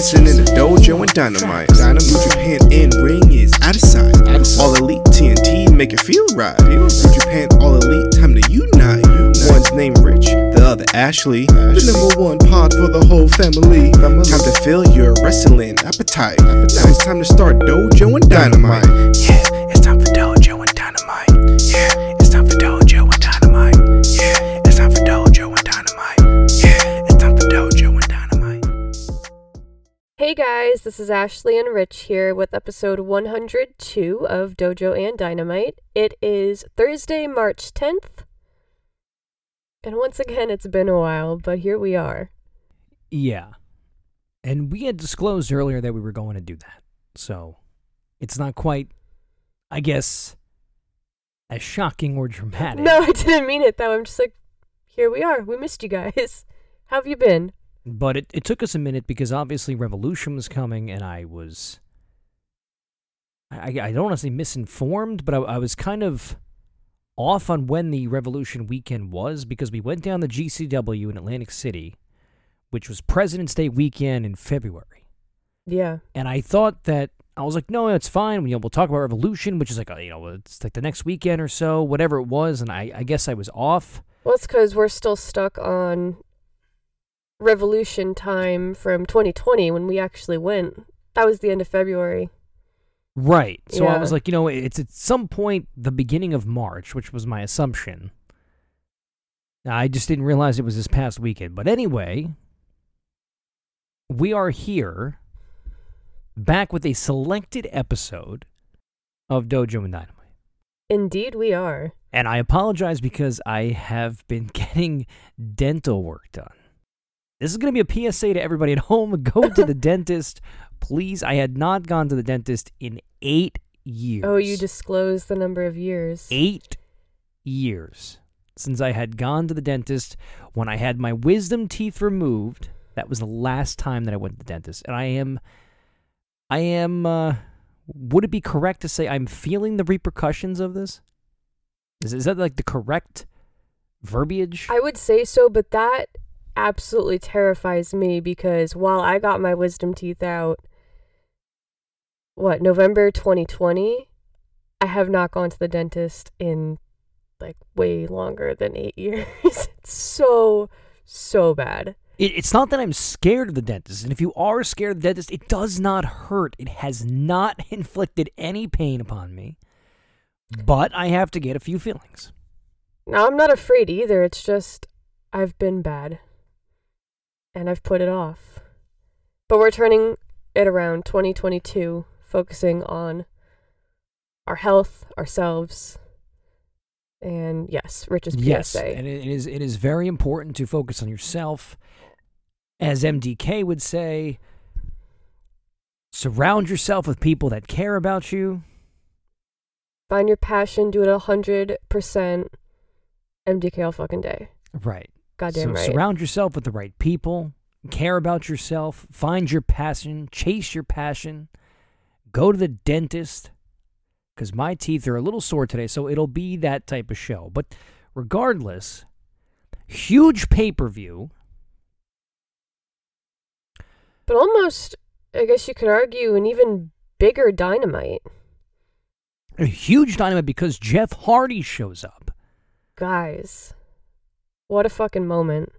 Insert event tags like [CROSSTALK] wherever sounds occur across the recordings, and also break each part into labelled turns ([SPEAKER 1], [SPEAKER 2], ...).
[SPEAKER 1] listening to Dojo and Dynamite. Dynamite, Japan in ring is out of sight. All elite TNT make it feel right. New Japan All Elite, time to unite. One's named Rich, the other Ashley. The number one pod for the whole family. Time to fill your wrestling appetite. Now it's time to start Dojo and Dynamite. Yeah,
[SPEAKER 2] guys, this is Ashley and Rich here with episode 102 of Dojo and Dynamite. It is Thursday, March 10th. And once again, it's been a while, but here we are.
[SPEAKER 3] Yeah. And we had disclosed earlier that we were going to do that. So it's not quite, I guess, as shocking or dramatic.
[SPEAKER 2] No, [LAUGHS] I didn't mean it though. I'm just like, here we are. We missed you guys. [LAUGHS] How have you been?
[SPEAKER 3] But it, it took us a minute because obviously Revolution was coming and I was. I, I don't want to say misinformed, but I, I was kind of off on when the Revolution weekend was because we went down the GCW in Atlantic City, which was President's Day weekend in February.
[SPEAKER 2] Yeah.
[SPEAKER 3] And I thought that I was like, no, it's fine. You know, we'll talk about Revolution, which is like, uh, you know, it's like the next weekend or so, whatever it was. And I, I guess I was off.
[SPEAKER 2] Well, it's because we're still stuck on Revolution time from 2020 when we actually went. That was the end of February.
[SPEAKER 3] Right. So I was like, you know, it's at some point the beginning of March, which was my assumption. I just didn't realize it was this past weekend. But anyway, we are here back with a selected episode of Dojo and Dynamite.
[SPEAKER 2] Indeed, we are.
[SPEAKER 3] And I apologize because I have been [LAUGHS] getting dental work done. This is going to be a PSA to everybody at home. [LAUGHS] Go to the [LAUGHS] dentist, please. I had not gone to the dentist in eight years.
[SPEAKER 2] Oh, you disclosed the number of years.
[SPEAKER 3] Eight years since I had gone to the dentist. When I had my wisdom teeth removed, that was the last time that I went to the dentist. And I am, I am, uh, would it be correct to say I'm feeling the repercussions of this? Is, is that like the correct verbiage?
[SPEAKER 2] I would say so, but that absolutely terrifies me because while I got my wisdom teeth out, what, November 2020, I have not gone to the dentist in like way longer than eight [LAUGHS] years. it's so, so bad.
[SPEAKER 3] It, it's not that I'm scared of the dentist. And if you are scared of the dentist, it does not hurt. It has not [LAUGHS] inflicted any pain upon me. But I have to get a few feelings.
[SPEAKER 2] Now, I'm not afraid either. It's just I've been bad and I've put it off. But we're turning it around 2022, focusing on our health, ourselves, and yes, Rich's PSA.
[SPEAKER 3] Yes, and it is it is very important to focus on yourself. As MDK would say, surround yourself with people that care about you.
[SPEAKER 2] Find your passion, do it 100% MDK all fucking day.
[SPEAKER 3] Right.
[SPEAKER 2] Goddamn
[SPEAKER 3] so
[SPEAKER 2] right.
[SPEAKER 3] surround yourself with the right people. Care about yourself. Find your passion. Chase your passion. Go to the dentist. Because my teeth are a little sore today, so it'll be that type of show. But regardless, huge pay per view.
[SPEAKER 2] but almost, I guess you could argue, an even bigger dynamite.
[SPEAKER 3] A huge dynamite because Jeff Hardy shows up.
[SPEAKER 2] Guys, what a fucking moment.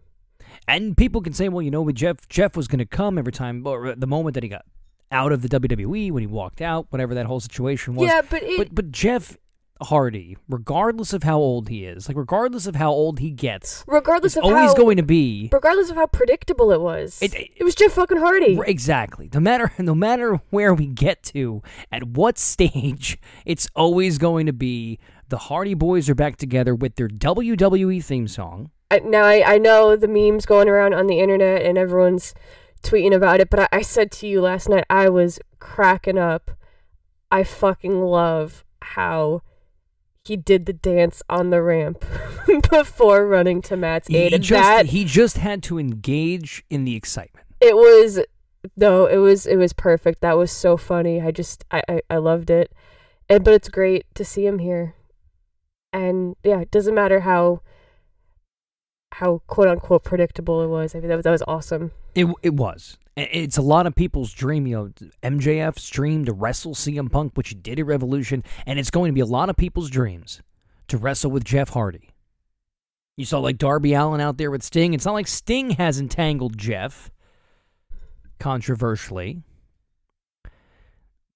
[SPEAKER 3] And people can say, well, you know, but Jeff Jeff was going to come every time, or the moment that he got out of the WWE when he walked out, whatever that whole situation was.
[SPEAKER 2] Yeah, but it,
[SPEAKER 3] but but Jeff Hardy, regardless of how old he is, like regardless of how old he gets,
[SPEAKER 2] regardless of
[SPEAKER 3] always
[SPEAKER 2] how,
[SPEAKER 3] going to be
[SPEAKER 2] regardless of how predictable it was,
[SPEAKER 3] It-
[SPEAKER 2] it,
[SPEAKER 3] it-
[SPEAKER 2] was Jeff fucking Hardy.
[SPEAKER 3] Exactly. No matter [LAUGHS] no matter where we get to, at what [LAUGHS] stage, it's always going to be the Hardy Boys are back together with their WWE theme song.
[SPEAKER 2] I, now I, I know the memes going around on the internet and everyone's tweeting about it, but I, I said to you last night I was cracking up. I fucking love how he did the dance on the ramp [LAUGHS] before running to Matt's
[SPEAKER 3] He
[SPEAKER 2] aid. And
[SPEAKER 3] just
[SPEAKER 2] that
[SPEAKER 3] he just had to engage in the excitement.
[SPEAKER 2] it was no, it was it was perfect. That was so funny. I just I, I, I loved it. And but it's great to see him here. And yeah, it doesn't matter how how quote unquote predictable it was. I mean that was that was awesome.
[SPEAKER 3] It it was, It's a lot of people's dream. You know, MJF's dream to wrestle CM Punk, which he did at Revolution, and it's going to be a lot of people's dreams to wrestle with Jeff Hardy. You saw like Darby Allin out there with Sting. It's not like Sting has entangled Jeff, controversially.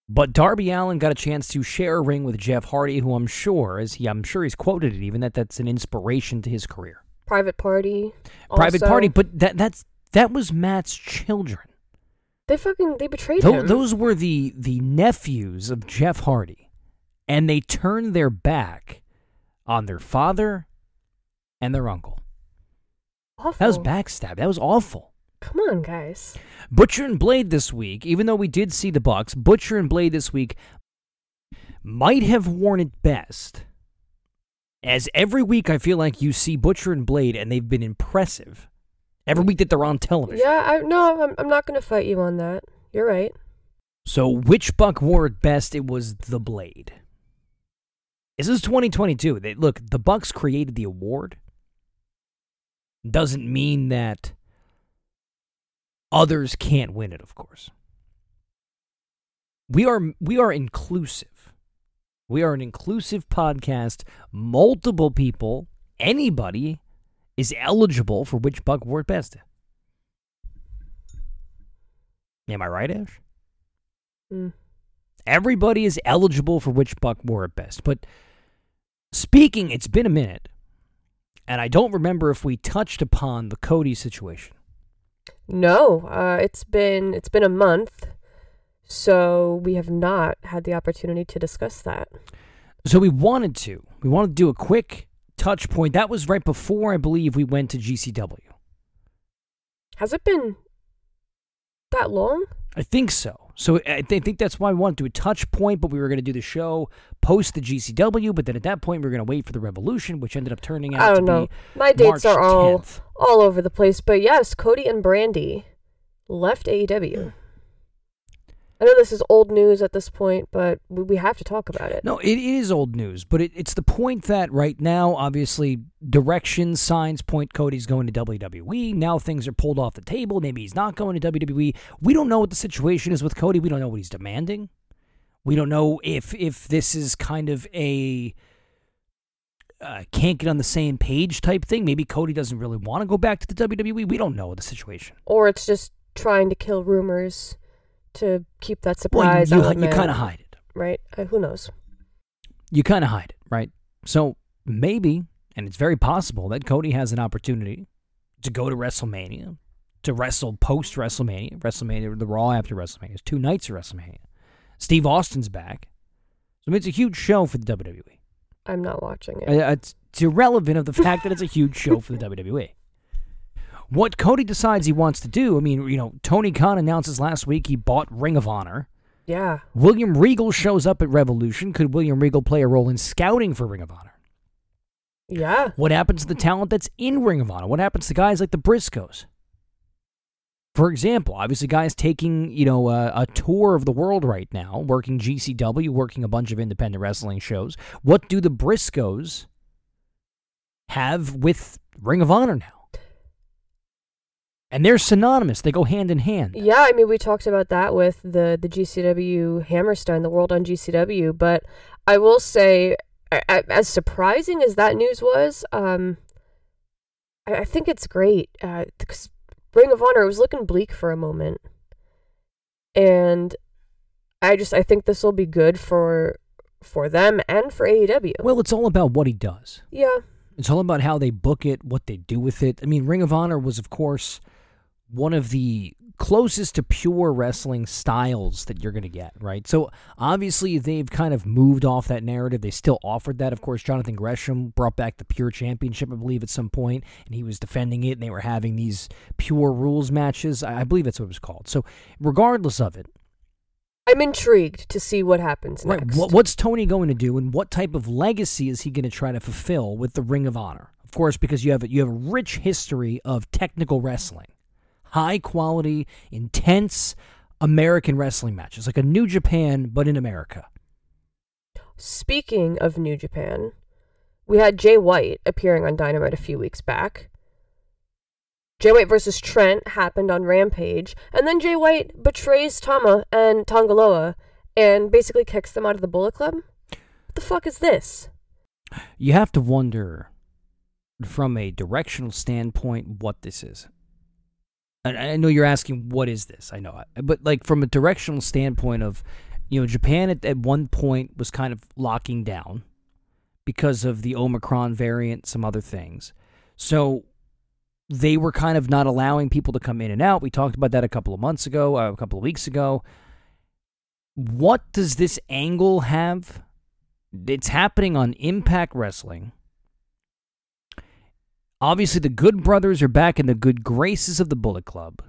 [SPEAKER 3] But Darby Allin got a chance to share a ring with Jeff Hardy, who I'm sure, as he, I'm sure he's quoted it even that that's an inspiration to his career.
[SPEAKER 2] Private Party.
[SPEAKER 3] Private
[SPEAKER 2] also.
[SPEAKER 3] party, but that that's that was Matt's children.
[SPEAKER 2] They fucking they betrayed
[SPEAKER 3] Tho-
[SPEAKER 2] him.
[SPEAKER 3] those were the the nephews of Jeff Hardy, and they turned their back on their father and their uncle.
[SPEAKER 2] Awful.
[SPEAKER 3] That was backstab. That was awful.
[SPEAKER 2] Come on, guys.
[SPEAKER 3] Butcher and Blade this week, even though we did see the Bucks, Butcher and Blade this week might have worn it best. As every week I feel like you see Butcher and Blade and they've been impressive. Every week that they're on television.
[SPEAKER 2] Yeah, I no, I'm I'm not gonna fight you on that. You're right.
[SPEAKER 3] So which Buck wore it best? It was the Blade. This is 2022. They, look, the Bucks created the award. Doesn't mean that others can't win it, of course. We are we are inclusive. We are an inclusive podcast. Multiple people, anybody is eligible for which Buck wore it best. Am I right, Ash?
[SPEAKER 2] Mm.
[SPEAKER 3] Everybody is eligible for which buck wore it best. But speaking, it's been a minute, and I don't remember if we touched upon the Cody situation.
[SPEAKER 2] No, uh, it's been it's been a month, so we have not had the opportunity to discuss that.
[SPEAKER 3] So we wanted to. We wanted to do a quick touch point. That was right before I believe we went to GCW.
[SPEAKER 2] Has it been that long?
[SPEAKER 3] I think so. So I thi- think that's why we wanted to do a touch point, but we were going to do the show post the GCW. But then at that point, we were going to wait for the Revolution, which ended up turning out
[SPEAKER 2] I
[SPEAKER 3] to
[SPEAKER 2] don't know.
[SPEAKER 3] be
[SPEAKER 2] My dates
[SPEAKER 3] March
[SPEAKER 2] are all
[SPEAKER 3] 10th.
[SPEAKER 2] all over the place, but yes, Cody and Brandi left AEW. I know this is old news at this point, but we, we have to talk about it.
[SPEAKER 3] No, it, it is old news, but it, it's the point that right now, obviously, direction signs point Cody's going to WWE. Now things are pulled off the table. Maybe he's not going to WWE. We don't know what the situation is with Cody. We don't know what he's demanding. We don't know if if this is kind of a uh, can't get on the same page type thing. Maybe Cody doesn't really want to go back to the WWE. We don't know the situation.
[SPEAKER 2] Or it's just trying to kill rumors to keep that
[SPEAKER 3] Well,
[SPEAKER 2] surprise
[SPEAKER 3] you, you, kind of hide it.
[SPEAKER 2] right? Uh, who knows?
[SPEAKER 3] you kind of hide it, right? So maybe, and it's very possible that Cody has an opportunity to go to WrestleMania, to wrestle post WrestleMania, WrestleMania, the Raw after WrestleMania. It's two nights of WrestleMania. Steve Austin's back. So it's a huge show for the WWE.
[SPEAKER 2] I'm not watching it.
[SPEAKER 3] Uh, It's, it's irrelevant of the fact that it's a huge show for the [LAUGHS] WWE. What Cody decides he wants to do, I mean, you know, Tony Khan announces last week he bought Ring of Honor.
[SPEAKER 2] yeah.
[SPEAKER 3] William Regal shows up at Revolution. Could William Regal play a role in scouting for Ring of Honor?
[SPEAKER 2] Yeah.
[SPEAKER 3] What happens to the talent that's in Ring of Honor? What happens to guys like the Briscoes? For example, obviously, guys taking you know a, a tour of the world right now, working GCW, working a bunch of independent wrestling shows. What do the Briscoes have with Ring of Honor now? And they're synonymous; they go hand in hand.
[SPEAKER 2] Yeah, I mean, we talked about that with the the GCW Hammerstein, the World on GCW. But I will say, as surprising as that news was, um, I, think it's great. Uh, because Ring of Honor was looking bleak for a moment, and I just I think this will be good for for them and for AEW.
[SPEAKER 3] Well, it's all about what he does.
[SPEAKER 2] yeah,
[SPEAKER 3] It's all about how they book it, what they do with it. I mean, Ring of Honor was, of course, one of the closest to pure wrestling styles that you're going to get, right? So obviously, they've kind of moved off that narrative. They still offered that. Of course, Jonathan Gresham brought back the Pure Championship, I believe, at some point, and he was defending it, and they were having these pure rules matches. I I believe that's what it was called. So, regardless of it,
[SPEAKER 2] I'm intrigued to see what happens
[SPEAKER 3] Right.
[SPEAKER 2] next.
[SPEAKER 3] What, what's Tony going to do, and what type of legacy is he going to try to fulfill with the Ring of Honor? Of course, because you have you have a rich history of technical wrestling, high quality, intense American wrestling matches, like a New Japan but in America.
[SPEAKER 2] Speaking of New Japan, we had Jay White appearing on Dynamite a few weeks back. Jay White versus Trent happened on Rampage, and then Jay White betrays Tama and Tanga Loa and basically kicks them out of the Bullet Club. What the fuck is this?
[SPEAKER 3] You have to wonder from a directional standpoint what this is. I know you're asking what is this? I know, but like from a directional standpoint of, you know, Japan at, at one point was kind of locking down because of the Omicron variant, some other things. So they were kind of not allowing people to come in and out. We talked about that a couple of months ago, uh, a couple of weeks ago. What does this angle have? It's happening on Impact Wrestling. Obviously, the Good Brothers are back in the good graces of the Bullet Club.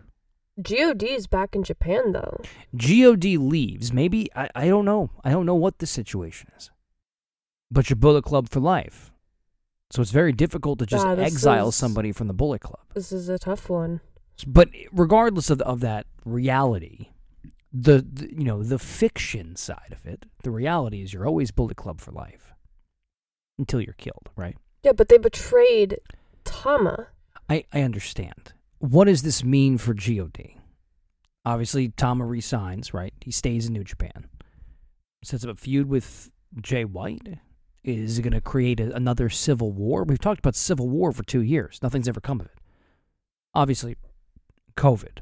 [SPEAKER 2] God is back in Japan though.
[SPEAKER 3] God leaves. Maybe I, I don't know. I don't know what the situation is. But you're Bullet Club for life. So it's very difficult to just
[SPEAKER 2] Ah, this
[SPEAKER 3] exile
[SPEAKER 2] is-
[SPEAKER 3] somebody from the Bullet Club.
[SPEAKER 2] This is a tough one.
[SPEAKER 3] But regardless of, of that reality, the, the you know the fiction side of it, the reality is you're always Bullet Club for life until you're killed, right?
[SPEAKER 2] Yeah, but they betrayed Tama.
[SPEAKER 3] I, I understand. What does this mean for God? Obviously, Tama resigns, right? He stays in New Japan. Sets up a feud with Jay White. Is it going to create a, another civil war? We've talked about civil war for two years. Nothing's ever come of it. Obviously, COVID.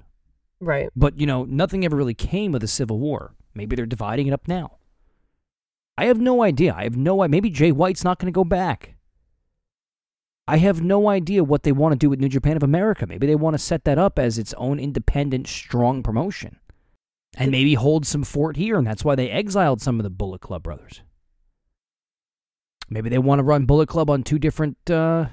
[SPEAKER 2] Right.
[SPEAKER 3] But, you know, nothing ever really came of the Civil War. Maybe they're dividing it up now. I have no idea. I have no idea. Maybe Jay White's not going to go back. I have no idea what they want to do with New Japan of America. Maybe they want to set that up as its own independent, strong promotion. And maybe hold some fort here, and that's why they exiled some of the Bullet Club brothers. Maybe they want to run Bullet Club on two different. Uh,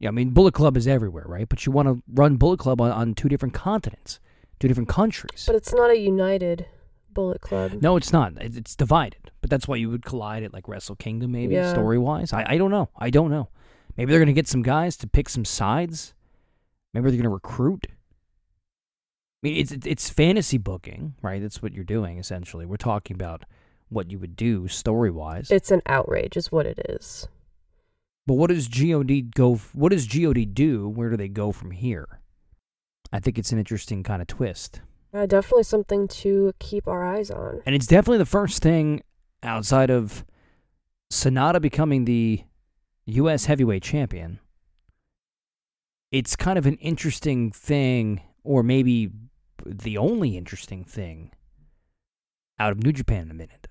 [SPEAKER 3] yeah, I mean, Bullet Club is everywhere, right? But you want to run Bullet Club on, on two different continents, two different countries.
[SPEAKER 2] But it's not a united Bullet Club.
[SPEAKER 3] No, it's not. It's divided. But that's why you would collide it like Wrestle Kingdom, maybe
[SPEAKER 2] Yeah.
[SPEAKER 3] story wise. I, I don't know. I don't know. Maybe they're gonna get some guys to pick some sides. Maybe they're gonna recruit. I mean, it's it's- fantasy booking, right? That's what you're doing essentially. We're talking about what you would do story wise.
[SPEAKER 2] It's an outrage, is what it is.
[SPEAKER 3] But what does God go? What does God do? Where do they go from here? I think it's an interesting kind of twist.
[SPEAKER 2] Uh, definitely something to keep our eyes on.
[SPEAKER 3] And it's definitely the first thing outside of Sonata becoming the U.S. heavyweight champion. It's kind of an interesting thing, or maybe the only interesting thing out of New Japan in a minute.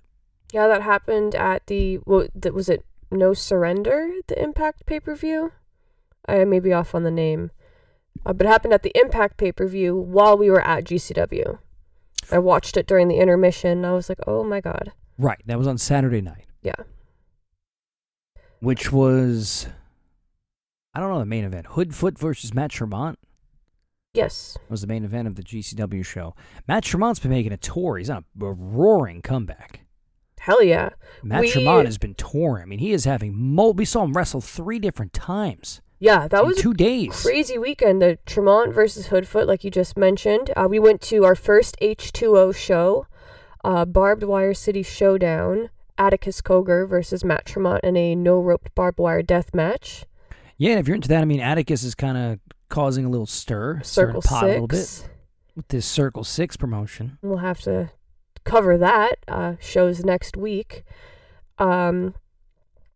[SPEAKER 2] Yeah, that happened at the what was it No Surrender, the Impact pay per view. I may be off on the name, uh, but it happened at the Impact pay per view while we were at GCW. I watched it during the intermission. And I was like, oh my god.
[SPEAKER 3] Right, that was on Saturday night,
[SPEAKER 2] Yeah.
[SPEAKER 3] Which was, I don't know, the main event. Hoodfoot versus Matt Tremont
[SPEAKER 2] Yes.
[SPEAKER 3] was the main event of the GCW show. Matt Tremont's been making a tour. He's on a, a roaring comeback.
[SPEAKER 2] Hell yeah.
[SPEAKER 3] Matt
[SPEAKER 2] We-
[SPEAKER 3] Tremont has been touring. I mean, he is having mul- We saw him wrestle three different times.
[SPEAKER 2] Yeah, that
[SPEAKER 3] in
[SPEAKER 2] was
[SPEAKER 3] two days.
[SPEAKER 2] crazy weekend. The Tremont versus Hoodfoot, like you just mentioned. Uh, we went to our first H2O show, uh, Barbed Wire City Showdown. Atticus Cogar versus Matt Tremont in a no roped barbed wire death match.
[SPEAKER 3] Yeah, and if you're into that, I mean, Atticus is kind of causing a little stir,
[SPEAKER 2] Circle
[SPEAKER 3] pot a little bit
[SPEAKER 2] Six.
[SPEAKER 3] with this Circle Six promotion.
[SPEAKER 2] We'll have to cover that. Uh, shows next week. Um,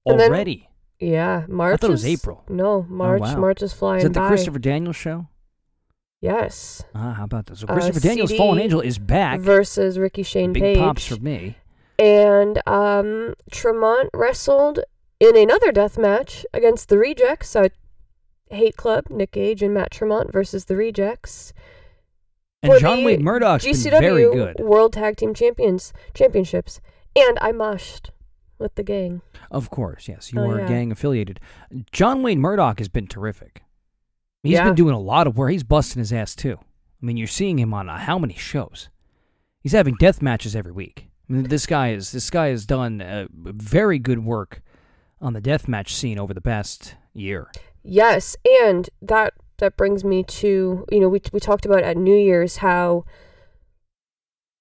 [SPEAKER 2] And then-
[SPEAKER 3] Already,
[SPEAKER 2] yeah, March.
[SPEAKER 3] I thought it was April. Oh,
[SPEAKER 2] No, March.
[SPEAKER 3] wow.
[SPEAKER 2] March is flying
[SPEAKER 3] is that the
[SPEAKER 2] by.
[SPEAKER 3] Christopher Daniels show?
[SPEAKER 2] Yes.
[SPEAKER 3] Ah, how about this? So
[SPEAKER 2] Uh,
[SPEAKER 3] Christopher Daniels,
[SPEAKER 2] CD
[SPEAKER 3] Fallen Angel, is back.
[SPEAKER 2] Versus Ricky Shane
[SPEAKER 3] Big
[SPEAKER 2] Page.
[SPEAKER 3] pops for me.
[SPEAKER 2] And um, Tremont wrestled in another death match against the Rejects. So Hate Club, Nick Gage and Matt Tremont versus the Rejects.
[SPEAKER 3] And
[SPEAKER 2] for
[SPEAKER 3] John
[SPEAKER 2] the
[SPEAKER 3] Wade Murdoch's
[SPEAKER 2] GCW
[SPEAKER 3] very good.
[SPEAKER 2] World Tag Team Champions Championships. And I mushed with the gang.
[SPEAKER 3] Of course, yes, you
[SPEAKER 2] Oh,
[SPEAKER 3] are
[SPEAKER 2] yeah.
[SPEAKER 3] gang affiliated. John Wayne Murdoch has been terrific. He's
[SPEAKER 2] Yeah.
[SPEAKER 3] been doing a lot of work. He's busting his ass too. I mean, you're seeing him on uh, how many shows? He's having death matches every week. I mean, this guy is this guy has done uh, very good work on the death match scene over the past year.
[SPEAKER 2] Yes, and that that brings me to you know we we talked about at New Year's how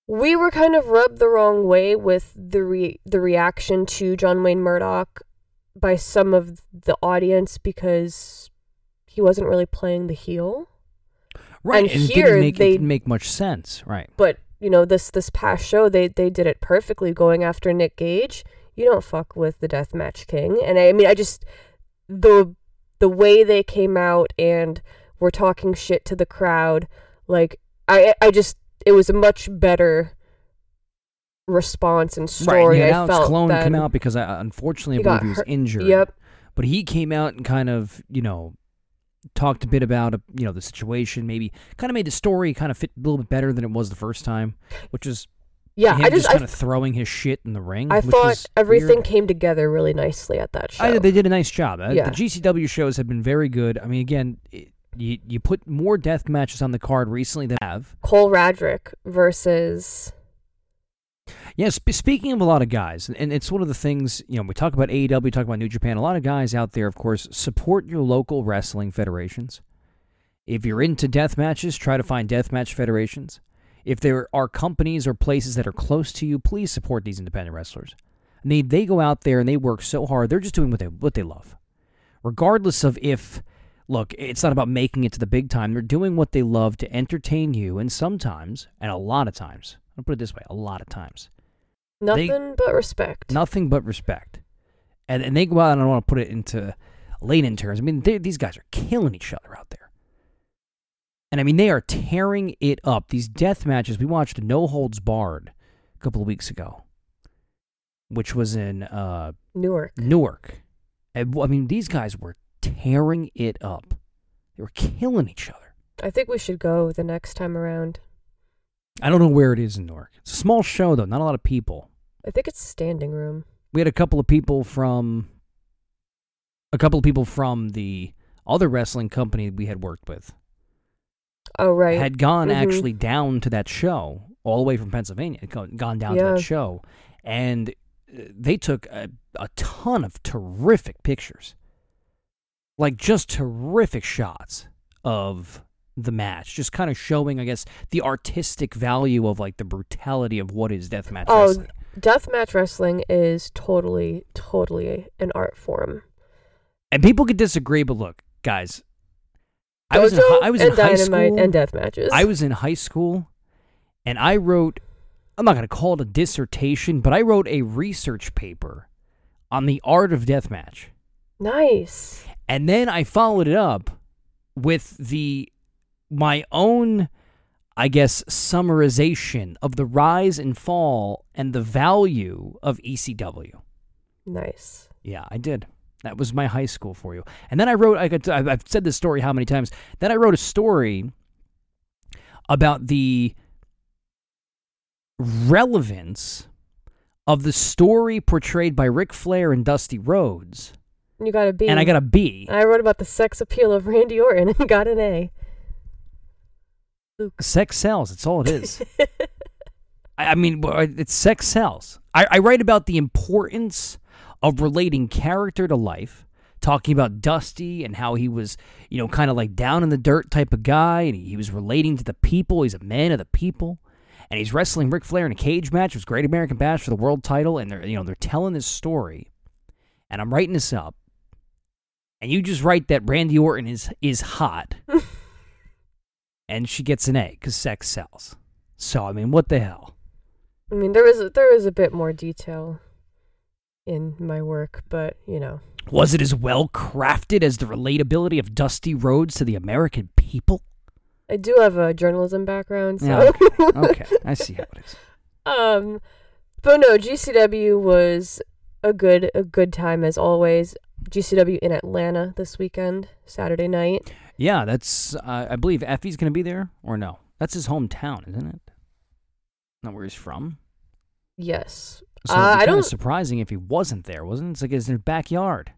[SPEAKER 2] we were kind of rubbed the wrong way with the re- the reaction to John Wayne Murdoch by some of the audience because he wasn't really playing the heel.
[SPEAKER 3] Right.
[SPEAKER 2] And
[SPEAKER 3] and it
[SPEAKER 2] here
[SPEAKER 3] didn't make,
[SPEAKER 2] they-
[SPEAKER 3] it didn't make much sense. Right.
[SPEAKER 2] but you know this this past show they they did it perfectly going after Nick Gage. You don't fuck with the Deathmatch King, and I, I mean I just the the way they came out and were talking shit to the crowd, like I I just it was a much better response and story.
[SPEAKER 3] right. And
[SPEAKER 2] I
[SPEAKER 3] Alex
[SPEAKER 2] felt than,
[SPEAKER 3] come out because I, unfortunately
[SPEAKER 2] He
[SPEAKER 3] I believe he was
[SPEAKER 2] hurt.
[SPEAKER 3] injured.
[SPEAKER 2] Yep.
[SPEAKER 3] But he came out and kind of, you know, talked a bit about, uh, you know, the situation. Maybe kind of made the story kind of fit a little bit better than it was the first time, which is
[SPEAKER 2] Yeah,
[SPEAKER 3] him
[SPEAKER 2] I just,
[SPEAKER 3] kind
[SPEAKER 2] I,
[SPEAKER 3] of throwing his shit in the ring.
[SPEAKER 2] I thought everything
[SPEAKER 3] weird.
[SPEAKER 2] came together really nicely at that show.
[SPEAKER 3] I, they did a nice job. Uh,
[SPEAKER 2] Yeah.
[SPEAKER 3] The GCW shows have been very good. I mean, again, it, you you put more death matches on the card recently than I have.
[SPEAKER 2] Cole Radrick versus
[SPEAKER 3] Yeah, sp- speaking of a lot of guys, and it's one of the things, you know, we talk about AEW, talk about New Japan. A lot of guys out there, of course, support your local wrestling federations. If you're into death matches, try to find death match federations. If there are companies or places that are close to you, please support these independent wrestlers. They, they go out there and they work so hard. They're just doing what they what they love. Regardless of if look, it's not about making it to the big time. They're doing what they love to entertain you and sometimes, and a lot of times, I'll put it this way, a lot of times,
[SPEAKER 2] nothing but respect.
[SPEAKER 3] nothing but respect. And and they go out and I don't want to put it into layman terms. I mean, they, these guys are killing each other out there. And I mean, they are tearing it up. These death matches, we watched No Holds Barred a couple of weeks ago, which was in uh,
[SPEAKER 2] Newark.
[SPEAKER 3] Newark. And, I mean, these guys were tearing it up. They were killing each other.
[SPEAKER 2] I think we should go the next time around.
[SPEAKER 3] I don't know where it is in Newark. It's a small show, though, not a lot of people.
[SPEAKER 2] I think it's standing room.
[SPEAKER 3] we had a couple of people from a couple of people from the other wrestling company we had worked with
[SPEAKER 2] Oh right.
[SPEAKER 3] had gone
[SPEAKER 2] Mhm.
[SPEAKER 3] actually down to that show all the way from Pennsylvania, had gone down to that show, and uh, they took a, a ton of terrific pictures, like just terrific shots of the match, just kind of showing, I guess, the artistic value of like the brutality of what is deathmatch
[SPEAKER 2] Oh,
[SPEAKER 3] wrestling.
[SPEAKER 2] Deathmatch wrestling is totally, totally an art form.
[SPEAKER 3] And people could disagree, but look, guys, I was in, I was in high school.
[SPEAKER 2] and death matches.
[SPEAKER 3] I was in high school, and I wrote. I'm not going to call it a dissertation, but I wrote a research paper on the art of deathmatch,
[SPEAKER 2] nice.
[SPEAKER 3] and then I followed it up with the my own, I guess, summarization of the rise and fall and the value of ECW.
[SPEAKER 2] Nice.
[SPEAKER 3] Yeah, I did. That was my high school for you. And then I wrote. I got. I've I've said this story how many times? Then I wrote a story about the relevance of the story portrayed by Ric Flair and Dusty Rhodes,
[SPEAKER 2] You got a B.
[SPEAKER 3] and I got a B.
[SPEAKER 2] I wrote about the sex appeal of Randy Orton and got an A. Luke.
[SPEAKER 3] Sex sells. That's all it is. [LAUGHS] I, mean, it's sex sells. I, I write about the importance of relating character to life, talking about Dusty and how he was, you know, kind of like down in the dirt type of guy, and he, he was relating to the people. He's a man of the people, and he's wrestling Ric Flair in a cage match. It was Great American Bash for the world title, and they're, you know, they're telling this story, and I'm writing this up, and you just write that Randy Orton is is hot, [LAUGHS] and she gets an A because sex sells. So I mean, what the hell?
[SPEAKER 2] I mean, there is there is a bit more detail in my work, but you know,
[SPEAKER 3] Was it as well crafted as the relatability of Dusty Rhodes to the American people?
[SPEAKER 2] I do have a journalism background, so
[SPEAKER 3] Yeah, Okay, [LAUGHS] I see how it is.
[SPEAKER 2] um, but no, GCW was a good a good time as always. GCW in Atlanta this weekend, Saturday night.
[SPEAKER 3] Yeah, that's. Uh, I believe Effie's going to be there, or no? That's his hometown, isn't it? Not where he's from.
[SPEAKER 2] Yes,
[SPEAKER 3] So
[SPEAKER 2] Uh, I
[SPEAKER 3] kind
[SPEAKER 2] don't-
[SPEAKER 3] of surprising if he wasn't there, wasn't it? It's like it's in their backyard.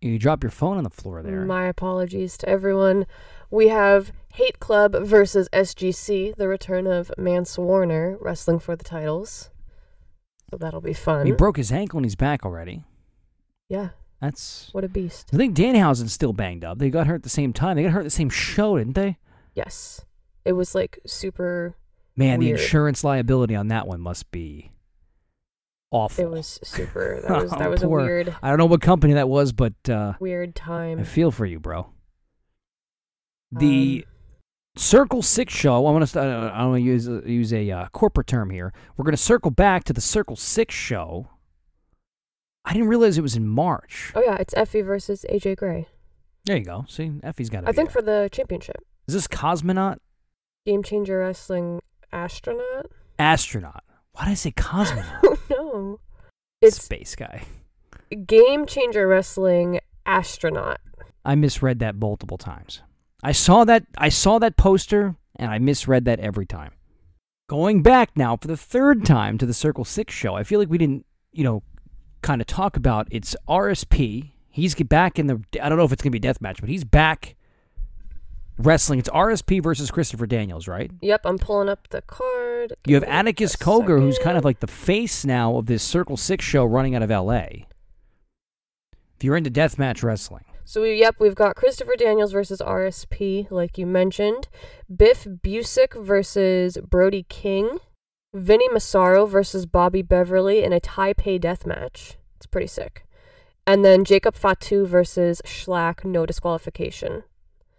[SPEAKER 3] You drop your phone on the floor there.
[SPEAKER 2] My apologies to everyone. We have Hate Club versus SGC, the return of Mance Warner wrestling for the titles. So that'll be fun.
[SPEAKER 3] he broke his ankle and he's back already.
[SPEAKER 2] yeah,
[SPEAKER 3] That's.
[SPEAKER 2] what a beast.
[SPEAKER 3] I think Danhausen's still banged up. They got hurt at the same time. They got hurt at the same show, didn't they?
[SPEAKER 2] Yes. It was like super
[SPEAKER 3] Man, the insurance liability on that one must be awful.
[SPEAKER 2] it was super [LAUGHS] that was that
[SPEAKER 3] Oh,
[SPEAKER 2] was
[SPEAKER 3] poor.
[SPEAKER 2] a weird
[SPEAKER 3] I don't know what company that was, but uh,
[SPEAKER 2] weird time.
[SPEAKER 3] I feel for you, bro. The
[SPEAKER 2] Um,
[SPEAKER 3] Circle Six show. I want to. I want to use use a uh, corporate term here. We're going to circle back to the Circle Six show. I didn't realize it was in March.
[SPEAKER 2] oh yeah, it's Effie versus AJ Gray.
[SPEAKER 3] There you go. See, Effie's got it.
[SPEAKER 2] I think for the championship.
[SPEAKER 3] is this cosmonaut
[SPEAKER 2] Game Changer Wrestling astronaut.
[SPEAKER 3] astronaut? Why did I say cosmonaut? [LAUGHS]
[SPEAKER 2] Oh no, it's
[SPEAKER 3] space guy.
[SPEAKER 2] Game Changer Wrestling astronaut.
[SPEAKER 3] I misread that multiple times. I saw that I saw that poster and I misread that every time. Going back now for the third time to the Circle 6 show. I feel like we didn't, you know, kind of talk about it's RSP. He's back in the I don't know if it's going to be death match, but he's back wrestling. It's RSP versus Christopher Daniels, right?
[SPEAKER 2] Yep, I'm pulling up the card.
[SPEAKER 3] You have
[SPEAKER 2] Give
[SPEAKER 3] Atticus Cogar, who's kind of like the face now of this Circle 6 show running out of LA. If you're into deathmatch wrestling.
[SPEAKER 2] So we, yep, we've got Christopher Daniels versus RSP, like you mentioned. Biff Busick versus Brody King. Vinny Massaro versus Bobby Beverly in a Taipei death match. It's pretty sick. And then Jacob Fatu versus Shlak, no disqualification.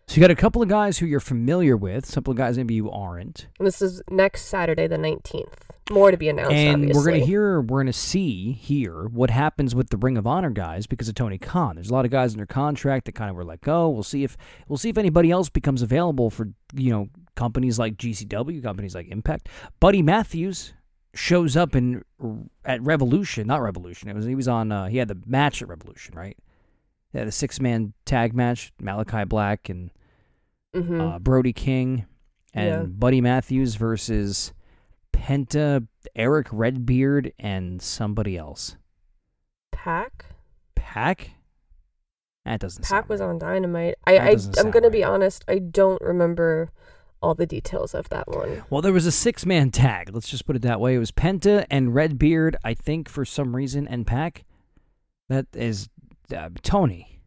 [SPEAKER 3] So you got a couple of guys who you're familiar with, some of guys maybe you aren't.
[SPEAKER 2] And this is next Saturday, the 19th. More to be announced,
[SPEAKER 3] and
[SPEAKER 2] obviously.
[SPEAKER 3] we're going to hear, we're going to see here what happens with the Ring of Honor guys because of Tony Khan. There's a lot of guys under contract that kind of were let go. Oh, we'll see if we'll see if anybody else becomes available for you know companies like GCW, companies like Impact. Buddy Matthews shows up in at Revolution, not Revolution. It was he was on. Uh, he had the match at Revolution, right? They had a six man tag match. Malachi Black and
[SPEAKER 2] Mhm.
[SPEAKER 3] uh, Brody King and
[SPEAKER 2] Yeah.
[SPEAKER 3] Buddy Matthews versus Penta, Eric Redbeard, and somebody else.
[SPEAKER 2] PAC?
[SPEAKER 3] PAC? That doesn't PAC
[SPEAKER 2] was
[SPEAKER 3] right.
[SPEAKER 2] on Dynamite. I,
[SPEAKER 3] that
[SPEAKER 2] I I'm gonna be honest. I don't remember all the details of that one.
[SPEAKER 3] Well, there was a six man tag. Let's just put it that way. It was Penta and Redbeard, I think, for some reason, and PAC. That is uh, Tony.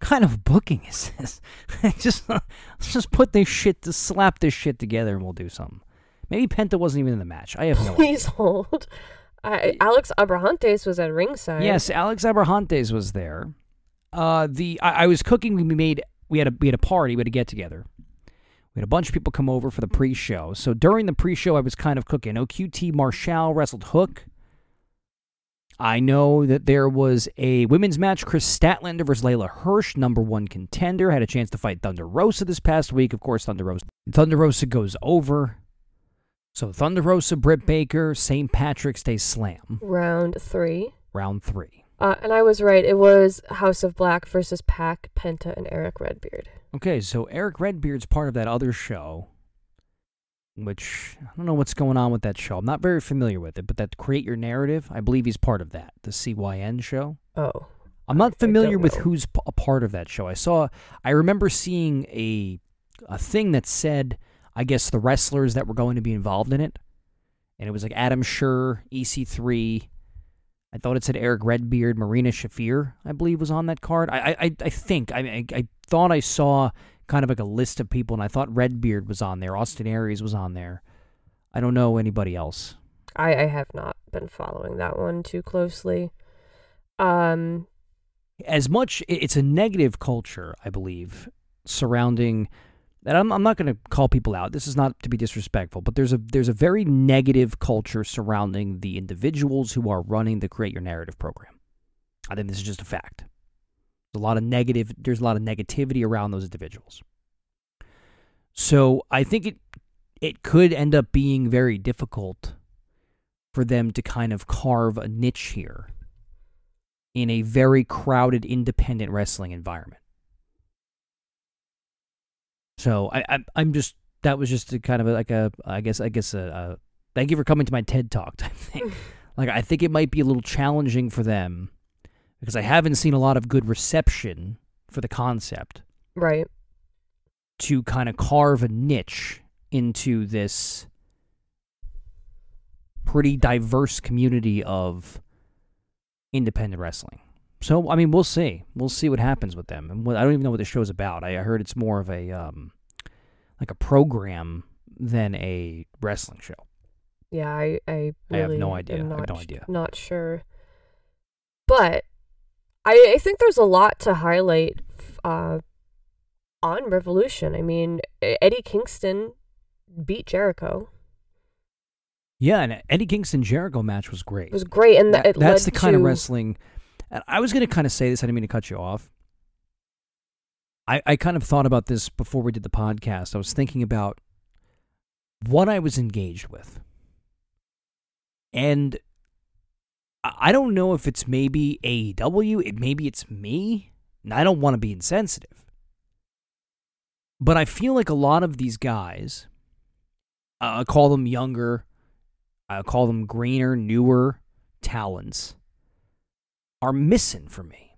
[SPEAKER 3] kind of booking is this? [LAUGHS] just let's just put this shit to slap this shit together and we'll do something. Maybe Penta wasn't even in the match. I have no idea.
[SPEAKER 2] Please hold. I, Alex Abrahantes was at ringside.
[SPEAKER 3] Yes, Alex Abrahantes was there. Uh, the I, I was cooking. We made we had a we had a party. We had a get together. We had a bunch of people come over for the pre-show. So during the pre-show, I was kind of cooking. OQT Marshall wrestled Hook. I know that there was a women's match. Kris Statlander versus Leyla Hirsch, number one contender, had a chance to fight Thunder Rosa this past week. Of course, Thunder Rosa. Thunder Rosa goes over. So Thunder Rosa, Britt Baker, St. Patrick's Day Slam,
[SPEAKER 2] Round three.
[SPEAKER 3] round three.
[SPEAKER 2] Uh, and I was right. It was House of Black versus PAC, Penta, and Eric Redbeard.
[SPEAKER 3] Okay, so Eric Redbeard's part of that other show, which I don't know what's going on with that show. I'm not very familiar with it, but that Create Your Narrative, I believe he's part of that, the CYN show.
[SPEAKER 2] Oh.
[SPEAKER 3] I'm not familiar with
[SPEAKER 2] know.
[SPEAKER 3] who's a part of that show. I saw, I remember seeing a a thing that said, I guess the wrestlers that were going to be involved in it, and it was like Adam Scherr, EC3. I thought it said Eric Redbeard, Marina Shafir, I believe was on that card. I I I- think I I, I thought I saw kind of like a list of people, and I thought Redbeard was on there, Austin Aries was on there. I don't know anybody else.
[SPEAKER 2] I, I have not been following that one too closely. Um,
[SPEAKER 3] as much it's a negative culture, I believe, surrounding that I'm, I'm not going to call people out. This is not to be disrespectful, but there's a there's a very negative culture surrounding the individuals who are running the Create Your Narrative program. I think this is just a fact. There's a lot of negative there's a lot of negativity around those individuals. So I think it it could end up being very difficult for them to kind of carve a niche here in a very crowded independent wrestling environment. So I, I I'm just that was just a kind of a, like a I guess I guess a, a thank you for coming to my TED talk type [LAUGHS] thing. [LAUGHS] like I think it might be a little challenging for them because I haven't seen a lot of good reception for the concept
[SPEAKER 2] right.
[SPEAKER 3] to kind of carve a niche into this pretty diverse community of independent wrestling. So I mean, we'll see. We'll see what happens with them. And what, I don't even know what the show's about. I, I heard it's more of a um, like a program than a wrestling show.
[SPEAKER 2] Yeah, I I,
[SPEAKER 3] I have no idea.
[SPEAKER 2] am
[SPEAKER 3] I have
[SPEAKER 2] Not,
[SPEAKER 3] no idea.
[SPEAKER 2] Not sure. But I I think there's a lot to highlight uh on Revolution. I mean, Eddie Kingston beat Jericho.
[SPEAKER 3] Yeah, and Eddie Kingston Jericho match was great.
[SPEAKER 2] It was great, and
[SPEAKER 3] That-
[SPEAKER 2] it
[SPEAKER 3] that's the kind of wrestling. And I was going to kind of say this. I didn't mean to cut you off. I, I kind of thought about this before we did the podcast. I was thinking about what I was engaged with. And I don't know if it's maybe AEW, it maybe it's me. And I don't want to be insensitive. But I feel like a lot of these guys, uh, I call them younger, I call them greener, newer talents, are missing for me.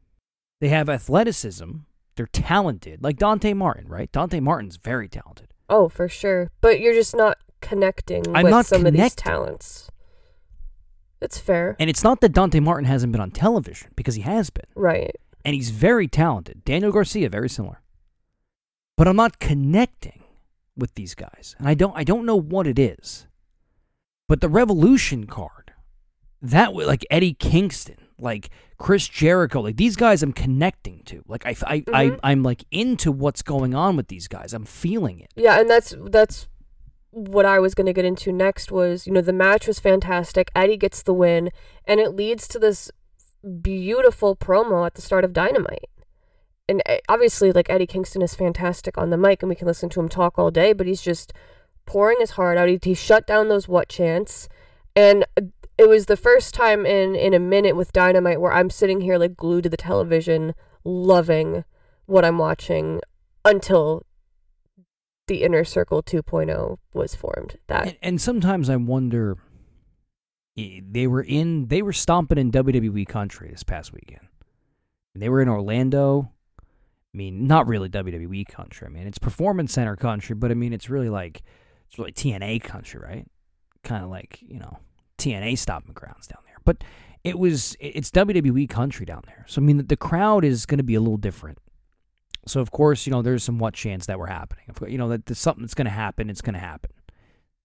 [SPEAKER 3] They have athleticism, they're talented, like Dante Martin, right? Dante Martin's very talented.
[SPEAKER 2] Oh, for sure. But you're just not connecting
[SPEAKER 3] I'm
[SPEAKER 2] with
[SPEAKER 3] not
[SPEAKER 2] some of these talents. It's fair.
[SPEAKER 3] And it's not that Dante Martin hasn't been on television, because he has been.
[SPEAKER 2] right.
[SPEAKER 3] and he's very talented. Daniel Garcia, very similar. But I'm not connecting with these guys, and I don't I don't know what it is. But the Revolution card, that was like Eddie Kingston, like Chris Jericho, like these guys I'm connecting to. Like I I, I
[SPEAKER 2] Mhm.
[SPEAKER 3] I'm like into what's going on with these guys. I'm feeling it.
[SPEAKER 2] Yeah, and that's that's what I was going to get into next was, you know, the match was fantastic. Eddie gets the win and it leads to this beautiful promo at the start of Dynamite. And uh, obviously like Eddie Kingston is fantastic on the mic and we can listen to him talk all day, but he's just pouring his heart out. He, he shut down those what chants and uh, it was the first time in in a minute with Dynamite where I'm sitting here like glued to the television loving what I'm watching until the inner circle 2.0 was formed that
[SPEAKER 3] And, and sometimes I wonder. They were in. They were stomping in WWE country this past weekend. They were in Orlando. I mean, not really WWE country. I mean, it's Performance Center country, but I mean, it's really like it's really TNA country, right? Kind of like you know TNA stopping grounds down there. But it was it's WWE country down there. So I mean, the, the crowd is going to be a little different. So of course, you know, there's some what chants that were happening. You know that there's something that's going to happen. It's going to happen.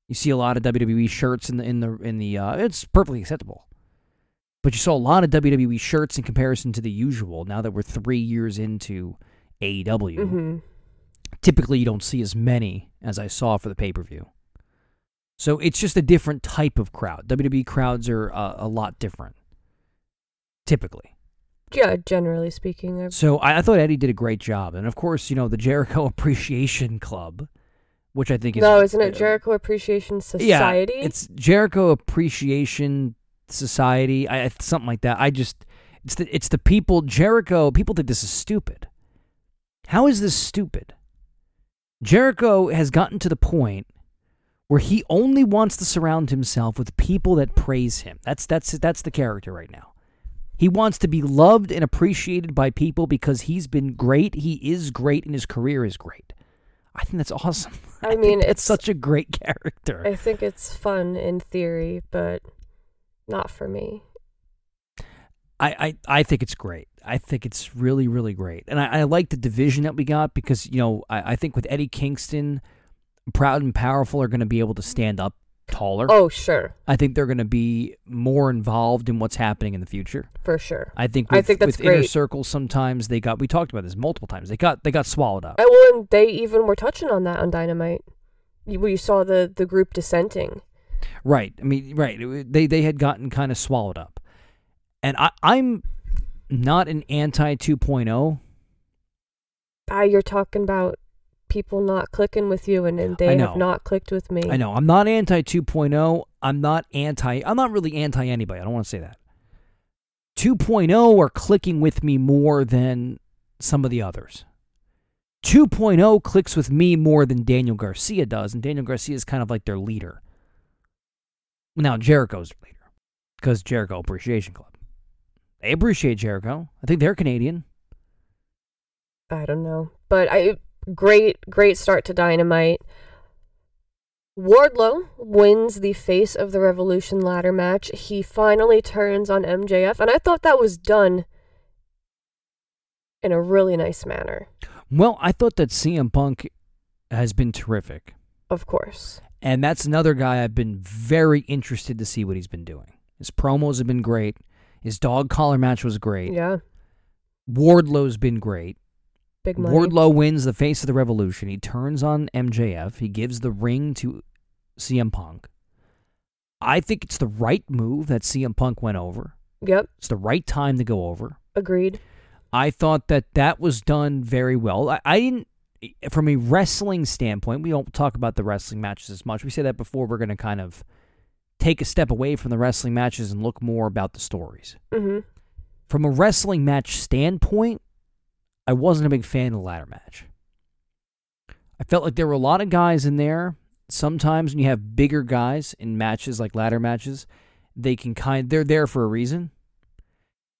[SPEAKER 3] You see a lot of WWE shirts in the in the in the. Uh, it's perfectly acceptable. But you saw a lot of WWE shirts in comparison to the usual. Now that we're three years into AEW,
[SPEAKER 2] hmm
[SPEAKER 3] typically you don't see as many as I saw for the pay per view. So it's just a different type of crowd. WWE crowds are uh, a lot different, typically.
[SPEAKER 2] yeah generally speaking I've,
[SPEAKER 3] So I, I thought Eddie did a great job, and of course, you know the Jericho [LAUGHS] Appreciation Club, which I think is
[SPEAKER 2] no isn't it jericho appreciation society
[SPEAKER 3] Yeah, it's Jericho Appreciation Society, I, I- something like that. I just it's the it's the people Jericho. People think this is stupid. How is this stupid? Jericho has gotten to the point where he only wants to surround himself with people that praise him. That's that's that's the character right now. He wants to be loved and appreciated by people because he's been great. He is great and his career is great. I think that's awesome. [LAUGHS]
[SPEAKER 2] I
[SPEAKER 3] think
[SPEAKER 2] mean, it's-
[SPEAKER 3] such a great character.
[SPEAKER 2] i think it's fun in theory but not for me
[SPEAKER 3] I, I, I think it's great. I think it's really, really great. And I, I like the division that we got because, you know, I, I think with Eddie Kingston, Proud and Powerful are going to be able to stand up taller.
[SPEAKER 2] oh sure
[SPEAKER 3] I think they're going to be more involved in what's happening in the future.
[SPEAKER 2] for sure
[SPEAKER 3] I think
[SPEAKER 2] I think that's
[SPEAKER 3] with Inner circles sometimes they got, we talked about this multiple times, they got, they got swallowed up.
[SPEAKER 2] I, well, and they even were touching on that on dynamite you, you saw the the group dissenting
[SPEAKER 3] Right. I mean, right. They they had gotten kind of swallowed up. And I I'm not an anti 2.0.
[SPEAKER 2] ah you're talking about people not clicking with you and, and they have not clicked with me
[SPEAKER 3] I know. I'm not anti 2.0. I'm not anti I'm not really anti anybody. I don't want to say that. 2.0 are clicking with me more than some of the others. 2.0 clicks with me more than Daniel Garcia does, and Daniel Garcia is kind of like their leader. Now Jericho's their leader because Jericho Appreciation Club. They appreciate Jericho. I think they're Canadian.
[SPEAKER 2] I don't know. But I great great start to Dynamite. Wardlow wins the face of the Revolution ladder match. He finally turns on MJF and I thought that was done in a really nice manner.
[SPEAKER 3] Well, I thought that CM Punk has been terrific.
[SPEAKER 2] Of course.
[SPEAKER 3] And that's another guy I've been very interested to see what he's been doing. His promos have been great. His dog collar match was great.
[SPEAKER 2] Yeah.
[SPEAKER 3] Wardlow's been great.
[SPEAKER 2] Big money.
[SPEAKER 3] Wardlow wins the face of the revolution. He turns on MJF. He gives the ring to CM Punk. I think it's the right move that CM Punk went over.
[SPEAKER 2] Yep,
[SPEAKER 3] It's the right time to go over.
[SPEAKER 2] agreed.
[SPEAKER 3] I thought that that was done very well. I, I didn't, from a wrestling standpoint, we don't talk about the wrestling matches as much. We say that before we're going to kind of take a step away from the wrestling matches and look more about the stories.
[SPEAKER 2] hmm
[SPEAKER 3] From a wrestling match standpoint, I wasn't a big fan of the ladder match. I felt like there were a lot of guys in there. Sometimes when you have bigger guys in matches like ladder matches, they can kind they're there for a reason.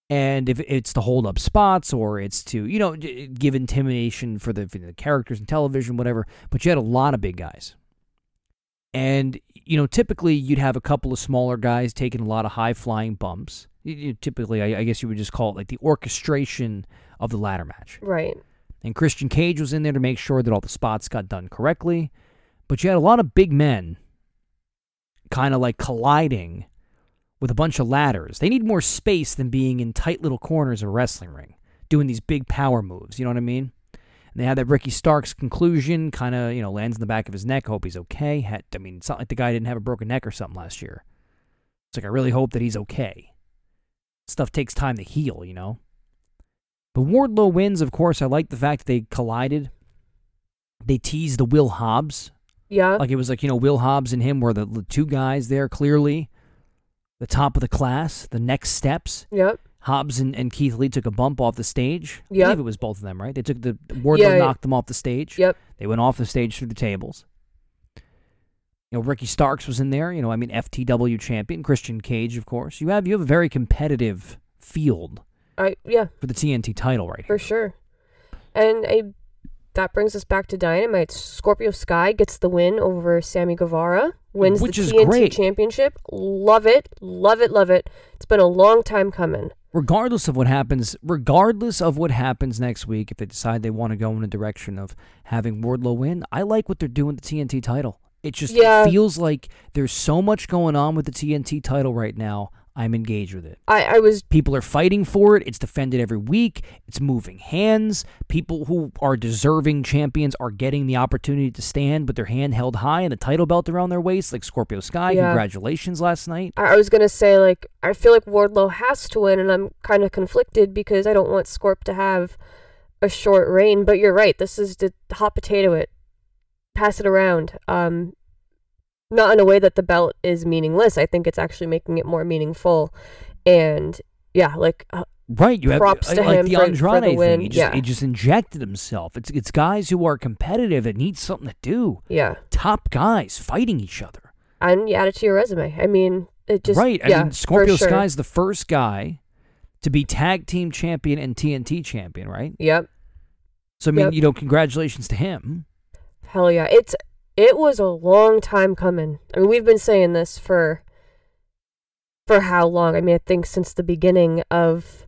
[SPEAKER 3] And if it's to hold up spots or it's to, you know, give intimidation for the, for the characters in television, whatever. But you had a lot of big guys. And, you know, typically you'd have a couple of smaller guys taking a lot of high flying bumps. You- you- typically, I, I guess you would just call it like the orchestration of the ladder match.
[SPEAKER 2] Right.
[SPEAKER 3] And Christian Cage was in there to make sure that all the spots got done correctly. But you had a lot of big men kind of like colliding with a bunch of ladders. They need more space than being in tight little corners of a wrestling ring, doing these big power moves. You know what I mean? And they had that Ricky Starks conclusion, kind of, you know, lands in the back of his neck. Hope he's okay. Had, I mean, it's not like the guy didn't have a broken neck or something last year. It's like, I really hope that he's okay. Stuff takes time to heal, you know? But Wardlow wins, of course. I like the fact that they collided. They teased the Will Hobbs.
[SPEAKER 2] Yeah.
[SPEAKER 3] Like it was like, you know, Will Hobbs and him were the, the two guys there, clearly. The top of the class, the next steps.
[SPEAKER 2] yep.
[SPEAKER 3] Hobbs and, and Keith Lee took a bump off the stage. I believe it was both of them, right? They took the Wardlow
[SPEAKER 2] yeah.
[SPEAKER 3] knocked them off the stage.
[SPEAKER 2] Yep.
[SPEAKER 3] They went off the stage through the tables. You know, Ricky Starks was in there. You know, I mean, FTW champion Christian Cage, of course. You have you have a very competitive field
[SPEAKER 2] I yeah,
[SPEAKER 3] for the TNT title right
[SPEAKER 2] for
[SPEAKER 3] here.
[SPEAKER 2] sure. And I, that brings us back to Dynamite. Scorpio Sky gets the win over Sammy Guevara, wins
[SPEAKER 3] Which
[SPEAKER 2] the TNT
[SPEAKER 3] great.
[SPEAKER 2] Championship. Love it, love it, love it. It's been a long time coming.
[SPEAKER 3] Regardless of what happens, regardless of what happens next week, if they decide they want to go in a direction of having Wardlow win, I like what they're doing with the TNT title. It just
[SPEAKER 2] Yeah.
[SPEAKER 3] feels like there's so much going on with the TNT title right now. I'm engaged with it.
[SPEAKER 2] I, I was
[SPEAKER 3] People are fighting for it. It's defended every week. It's moving hands. People who are deserving champions are getting the opportunity to stand with their hand held high and the title belt around their waist, like Scorpio Sky.
[SPEAKER 2] Yeah.
[SPEAKER 3] Congratulations last night.
[SPEAKER 2] I I was gonna say like I feel like Wardlow has to win, and I'm kind of conflicted because I don't want Scorp to have a short reign. But you're right. This is to hot potato it, pass it around. Um, not in a way that the belt is meaningless. I think it's actually making it more meaningful, and yeah, like uh,
[SPEAKER 3] Right, you have
[SPEAKER 2] Props to
[SPEAKER 3] like
[SPEAKER 2] him
[SPEAKER 3] the
[SPEAKER 2] for- for
[SPEAKER 3] Andrade
[SPEAKER 2] the
[SPEAKER 3] thing.
[SPEAKER 2] win,
[SPEAKER 3] He just,
[SPEAKER 2] yeah.
[SPEAKER 3] he just injected himself. It's it's guys who are competitive that need something to do.
[SPEAKER 2] yeah,
[SPEAKER 3] Top guys fighting each other.
[SPEAKER 2] and you add it to your resume. I mean, it just
[SPEAKER 3] right.
[SPEAKER 2] Yeah,
[SPEAKER 3] I mean, Scorpio
[SPEAKER 2] for sure.
[SPEAKER 3] Sky's the first guy to be tag team champion and TNT champion, right?
[SPEAKER 2] Yep.
[SPEAKER 3] So I mean,
[SPEAKER 2] Yep.
[SPEAKER 3] you know, congratulations to him.
[SPEAKER 2] Hell yeah. It's it was a long time coming. I mean, we've been saying this for for how long? I mean, I think since the beginning of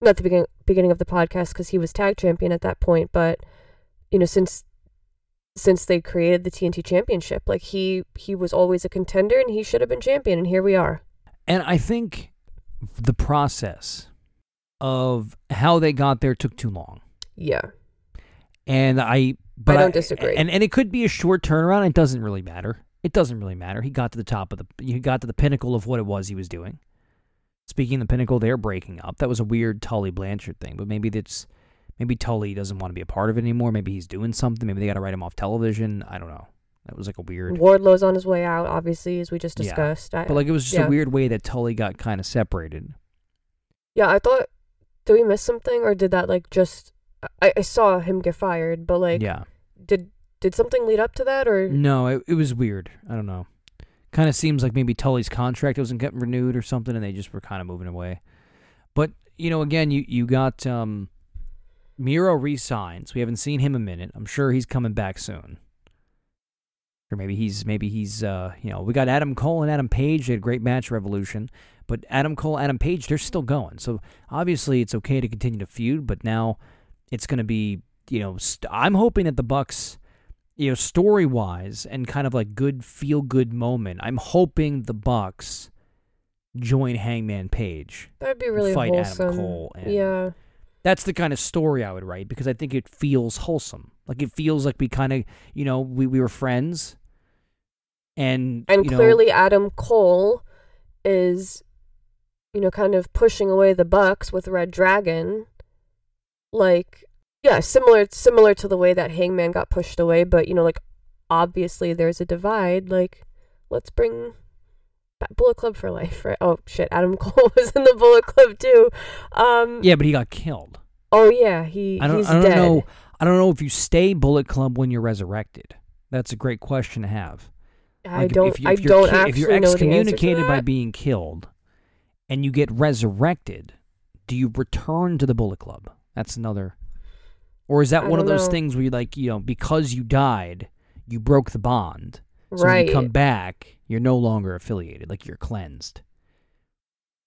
[SPEAKER 2] not the beginning beginning of the podcast cuz he was tag champion at that point, but you know, since since they created the TNT championship, like he he was always a contender and he should have been champion and here we are.
[SPEAKER 3] And I think the process of how they got there took too long.
[SPEAKER 2] Yeah.
[SPEAKER 3] And I, but I
[SPEAKER 2] don't disagree.
[SPEAKER 3] And and it could be a short turnaround. It doesn't really matter. It doesn't really matter. He got to the top of the. He got to the pinnacle of what it was he was doing. Speaking of the pinnacle, they're breaking up. That was a weird Tully Blanchard thing, but maybe that's maybe Tully doesn't want to be a part of it anymore. Maybe he's doing something. Maybe they got to write him off television. I don't know. That was like a weird.
[SPEAKER 2] Wardlow's on his way out obviously as we just
[SPEAKER 3] Yeah.
[SPEAKER 2] discussed. I,
[SPEAKER 3] But like it was just
[SPEAKER 2] yeah.
[SPEAKER 3] a weird way that Tully got kind of separated.
[SPEAKER 2] Yeah, I thought did we miss something or did that like just I, I saw him get fired, but like
[SPEAKER 3] yeah.
[SPEAKER 2] did did something lead up to that or
[SPEAKER 3] No, it, it was weird. I don't know. Kind of seems like maybe Tully's contract wasn't getting renewed or something, and they just were kind of moving away. But you know, again, you you got um, Miro resigns. We haven't seen him a minute. I'm sure he's coming back soon. Or maybe he's maybe he's uh you know we got Adam Cole and Adam Page. They had a great match Revolution, but Adam Cole, Adam Page, they're still going. So obviously it's okay to continue to feud, but now it's going to be you know st- I'm hoping that the Bucks you know, story wise and kind of like good feel good moment, I'm hoping the Bucks join Hangman Page.
[SPEAKER 2] that'd be really
[SPEAKER 3] fight Adam. Cole and-
[SPEAKER 2] yeah.
[SPEAKER 3] That's the kind of story I would write because I think it feels wholesome. Like it feels like we kind of, you know, we, we were friends. And
[SPEAKER 2] And
[SPEAKER 3] you know,
[SPEAKER 2] clearly, Adam Cole is, you know, kind of pushing away the Bucks with Red Dragon. Like, yeah, similar similar to the way that Hangman got pushed away, but you know, like obviously there's a divide. Like, let's bring Bullet Club for life, right? Oh shit, Adam [LAUGHS] Cole was in the Bullet Club too. Um,
[SPEAKER 3] yeah, but he got killed.
[SPEAKER 2] Oh yeah, he
[SPEAKER 3] I don't.
[SPEAKER 2] he's
[SPEAKER 3] I don't
[SPEAKER 2] dead.
[SPEAKER 3] know. I don't know if you stay Bullet Club when you're resurrected. That's a great question to have.
[SPEAKER 2] I
[SPEAKER 3] Like,
[SPEAKER 2] don't.
[SPEAKER 3] If, you,
[SPEAKER 2] I
[SPEAKER 3] if you're
[SPEAKER 2] don't
[SPEAKER 3] ki-
[SPEAKER 2] actually
[SPEAKER 3] If you're
[SPEAKER 2] know the answer
[SPEAKER 3] excommunicated by being killed, and you get resurrected, do you return to the Bullet Club? That's another. Or is that
[SPEAKER 2] I
[SPEAKER 3] one of those
[SPEAKER 2] know.
[SPEAKER 3] things where you like, you know, because you died, you broke the bond. So when
[SPEAKER 2] right.
[SPEAKER 3] you come back, you're no longer affiliated. Like you're cleansed.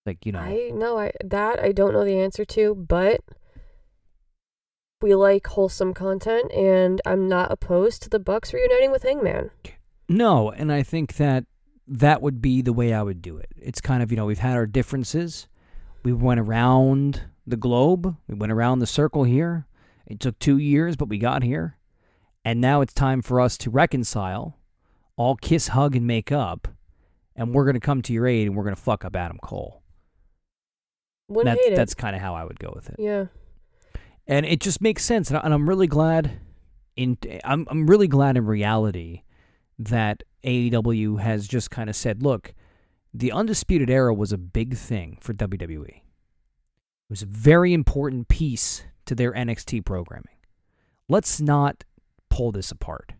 [SPEAKER 3] Like you know.
[SPEAKER 2] I no, I that I don't know the answer to, but we like wholesome content, and I'm not opposed to the Bucks reuniting with Hangman.
[SPEAKER 3] No, and I think that that would be the way I would do it. It's kind of, you know, we've had our differences. We went around the globe. We went around the circle here. It took two years, but we got here. And now it's time for us to reconcile, all kiss, hug, and make up. And we're going to come to your aid and we're going to fuck up Adam Cole.
[SPEAKER 2] Wouldn't
[SPEAKER 3] That's,
[SPEAKER 2] hate it.
[SPEAKER 3] that's kind of how I would go with it.
[SPEAKER 2] yeah.
[SPEAKER 3] and it just makes sense and I- and i'm really glad in i'm i'm really glad in reality that AEW has just kind of said look the undisputed era was a big thing for WWE was a very important piece to their NXT programming let's not pull this apart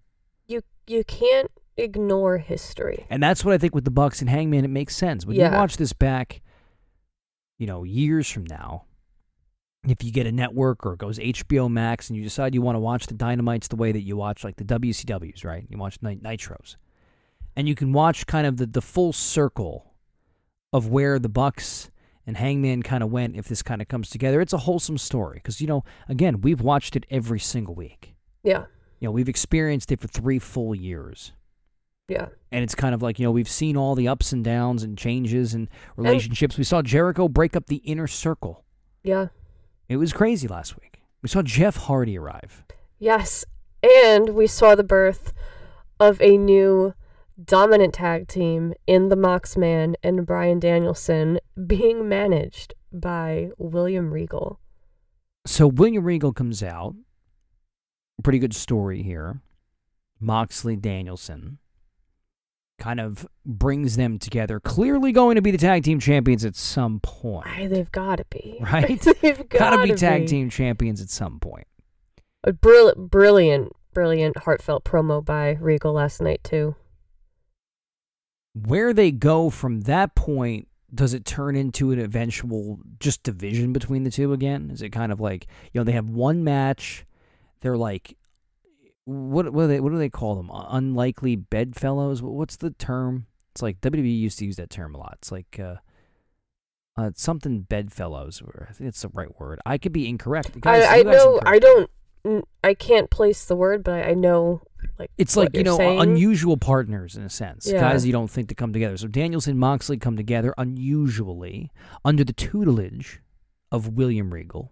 [SPEAKER 2] You you can't ignore history.
[SPEAKER 3] and that's what I think with the Bucks and Hangman it makes sense when
[SPEAKER 2] Yeah.
[SPEAKER 3] you watch this back you know years from now if you get a network or it goes HBO Max and you decide you want to watch the Dynamites the way that you watch like the WCWs, right? You watch Nit- Nitros. And you can watch kind of the, the full circle of where the Bucks and Hangman kind of went if this kind of comes together. It's a wholesome story because, you know, again, we've watched it every single week.
[SPEAKER 2] Yeah.
[SPEAKER 3] You know, we've experienced it for three full years.
[SPEAKER 2] Yeah.
[SPEAKER 3] And it's kind of like, you know, we've seen all the ups and downs and changes and relationships. we saw Jericho break up the inner circle.
[SPEAKER 2] Yeah.
[SPEAKER 3] It was crazy last week. We saw Jeff Hardy arrive.
[SPEAKER 2] Yes. And we saw the birth of a new dominant tag team in the Moxman and Bryan Danielson being managed by William Regal.
[SPEAKER 3] So William Regal comes out. Pretty good story here. Moxley Danielson kind of brings them together. Clearly going to be the tag team champions at some point.
[SPEAKER 2] They've got to be.
[SPEAKER 3] Right?
[SPEAKER 2] they've
[SPEAKER 3] Gotta be [LAUGHS]
[SPEAKER 2] to [LAUGHS]
[SPEAKER 3] tag team champions at some point.
[SPEAKER 2] A brilliant, brilliant, brilliant, heartfelt promo by Regal last night too.
[SPEAKER 3] Where they go from that point, does it turn into an eventual just division between the two again? Is it kind of like, you know, they have one match, they're like what what do they what do they call them? Unlikely bedfellows? What's the term? It's like WWE used to use that term a lot. It's like uh, uh something bedfellows. I think it's the right word. I could be incorrect. Guys,
[SPEAKER 2] I, I know. I don't. mm, I can't place the word, but I know. Like
[SPEAKER 3] It's like you know
[SPEAKER 2] saying.
[SPEAKER 3] unusual partners in a sense.
[SPEAKER 2] Yeah.
[SPEAKER 3] Guys you don't think to come together. So Danielson and Moxley come together unusually under the tutelage of William Regal.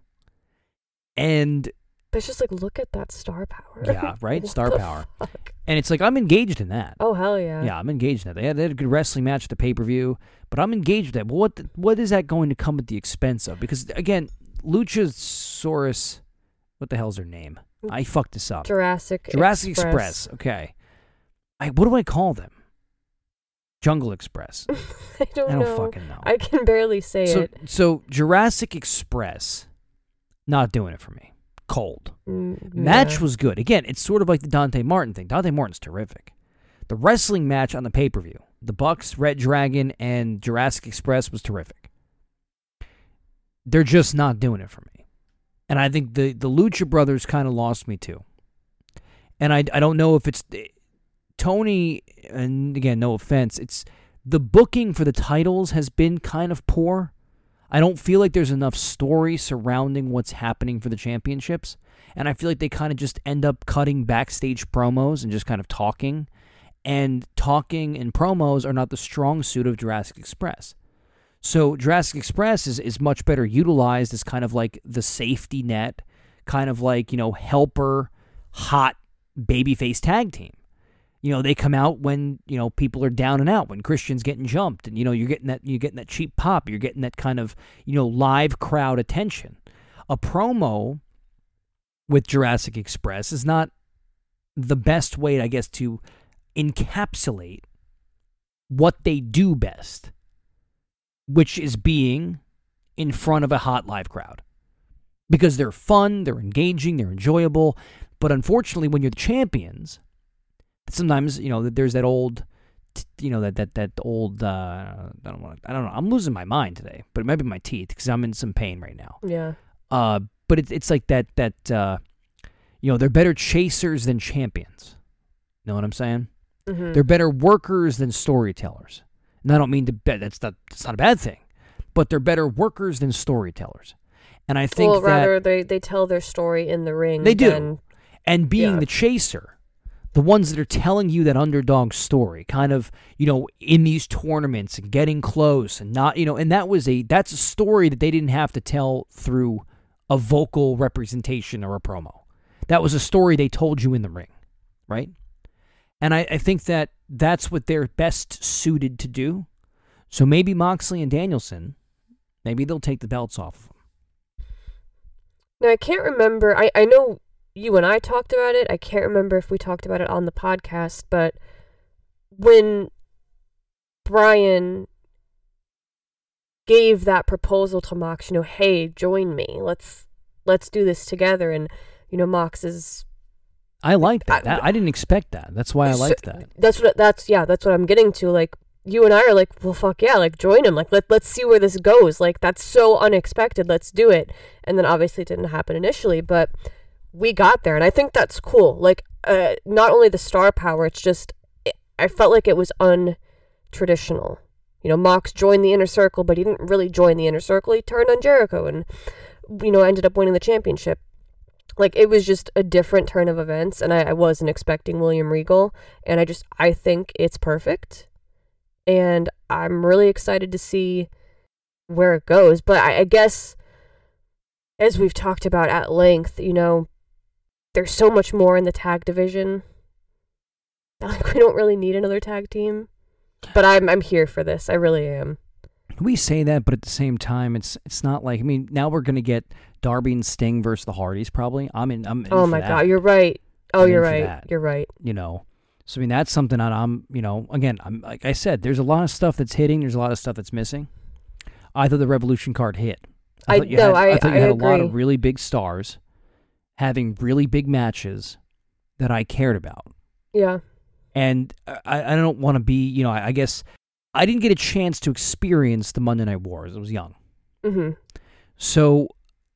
[SPEAKER 3] And
[SPEAKER 2] But it's just like look at that star power.
[SPEAKER 3] Yeah, [LAUGHS] right? Star power.
[SPEAKER 2] fuck?
[SPEAKER 3] and it's like I'm engaged in that.
[SPEAKER 2] Oh hell yeah.
[SPEAKER 3] Yeah, I'm engaged in that. They had, they had a good wrestling match at the pay per view, but I'm engaged with that. But what the, what is that going to come at the expense of? Because again, Luchasaurus, what the hell's her name? I fucked this up.
[SPEAKER 2] Jurassic.
[SPEAKER 3] Jurassic
[SPEAKER 2] Express.
[SPEAKER 3] Express. Okay, I what do I call them? Jungle Express. [LAUGHS]
[SPEAKER 2] I don't,
[SPEAKER 3] I don't
[SPEAKER 2] know.
[SPEAKER 3] fucking know.
[SPEAKER 2] I can barely say
[SPEAKER 3] so
[SPEAKER 2] it.
[SPEAKER 3] so Jurassic Express, not doing it for me. Cold.
[SPEAKER 2] Mm,
[SPEAKER 3] Match
[SPEAKER 2] yeah.
[SPEAKER 3] was good. Again, it's sort of like the Dante Martin thing. Dante Martin's terrific. The wrestling match on the pay per view, the Bucks, Red Dragon, and Jurassic Express was terrific. They're just not doing it for me, and I think the the Lucha Brothers kind of lost me too. And I I don't know if it's Tony. And again, no offense, it's the booking for the titles has been kind of poor. I don't feel like there's enough story surrounding what's happening for the championships. And I feel like they kind of just end up cutting backstage promos and just kind of talking. And talking and promos are not the strong suit of Jurassic Express. So Jurassic Express is, is much better utilized as kind of like the safety net, kind of like, you know, helper, hot babyface tag team. You know, they come out when, you know, people are down and out, when Christian's getting jumped and you know, you're getting that you're getting that cheap pop, you're getting that kind of, you know, live crowd attention. A promo with Jurassic Express is not the best way, I guess, to encapsulate what they do best, which is being in front of a hot live crowd. Because they're fun, they're engaging, they're enjoyable. But unfortunately, when you're the champions, sometimes, you know, there's that old you know that that that old uh, I don't want I don't know I'm losing my mind today, but it might be my teeth because I'm in some pain right now.
[SPEAKER 2] Yeah.
[SPEAKER 3] Uh, but it's it's like that that uh, you know they're better chasers than champions. Know what I'm saying?
[SPEAKER 2] hmm
[SPEAKER 3] They're better workers than storytellers. And I don't mean to bet that's not that's not a bad thing, but they're better workers than storytellers. And I think
[SPEAKER 2] well,
[SPEAKER 3] that
[SPEAKER 2] rather they they tell their story in the ring.
[SPEAKER 3] They do.
[SPEAKER 2] than-
[SPEAKER 3] and being
[SPEAKER 2] yeah.
[SPEAKER 3] the chaser, the ones that are telling you that underdog story, kind of, you know, in these tournaments and getting close and not, you know, and that was a that's a story that they didn't have to tell through a vocal representation or a promo. That was a story they told you in the ring, right? And I, I think that that's what they're best suited to do. So maybe Moxley and Danielson, maybe they'll take the belts off of them.
[SPEAKER 2] Now I can't remember. I I know you and I talked about it. I can't remember if we talked about it on the podcast, but when Bryan gave that proposal to Mox, you know, hey, join me. Let's let's do this together and you know, Mox is
[SPEAKER 3] I like that.
[SPEAKER 2] I-
[SPEAKER 3] I didn't expect that. That's why I
[SPEAKER 2] So-
[SPEAKER 3] liked that.
[SPEAKER 2] that's what that's yeah, that's what I'm getting to. Like you and I are like, well fuck yeah, like join him. Like let let's see where this goes. Like that's so unexpected. Let's do it. And then obviously it didn't happen initially, but we got there and I think that's cool. Like uh not only the star power, it's just it, I felt like it was untraditional. You know, Mox joined the inner circle, but he didn't really join the inner circle. He turned on Jericho and you know, ended up winning the championship. Like it was just a different turn of events, and I, I wasn't expecting William Regal, and I just I think it's perfect, and I'm really excited to see where it goes. But I, I guess, as we've talked about at length, you know, there's so much more in the tag division. [LAUGHS] Like we don't really need another tag team, but I'm I'm here for this. I really am.
[SPEAKER 3] We say that, but at the same time, it's it's not like I mean. Now we're gonna get Darby and Sting versus the Hardys. Probably. I'm in. I'm in
[SPEAKER 2] Oh my
[SPEAKER 3] that,
[SPEAKER 2] god, you're right. Oh,
[SPEAKER 3] I'm
[SPEAKER 2] you're right.
[SPEAKER 3] that.
[SPEAKER 2] You're right.
[SPEAKER 3] You know. So I mean, that's something that I'm. You know, again, I'm like I said. There's a lot of stuff that's hitting. There's a lot of stuff that's missing. I thought the Revolution card hit.
[SPEAKER 2] I-
[SPEAKER 3] thought you
[SPEAKER 2] no,
[SPEAKER 3] had,
[SPEAKER 2] I-
[SPEAKER 3] thought you
[SPEAKER 2] I
[SPEAKER 3] had a lot of really big stars having really big matches that I cared about.
[SPEAKER 2] Yeah.
[SPEAKER 3] and I, I don't want to be, you know, I, I guess I didn't get a chance to experience the Monday Night Wars. I was young.
[SPEAKER 2] Mhm.
[SPEAKER 3] So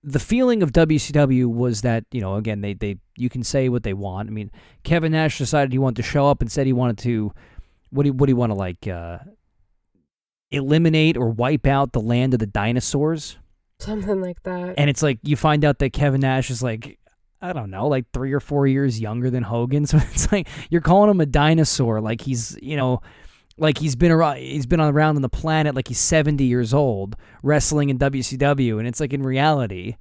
[SPEAKER 3] the feeling of WCW was that, you know, again, they, they you can say what they want. I mean, Kevin Nash decided he wanted to show up and said he wanted to what do you, what do you want to like uh eliminate or wipe out the land of the dinosaurs?
[SPEAKER 2] Something like that.
[SPEAKER 3] And it's like you find out that Kevin Nash is like I don't know, like 3 or 4 years younger than Hogan. [LAUGHS] So it's like you're calling him a dinosaur like he's, you know, like he's been around he's been around on the planet like he's 70 years old wrestling in WCW and it's like in reality,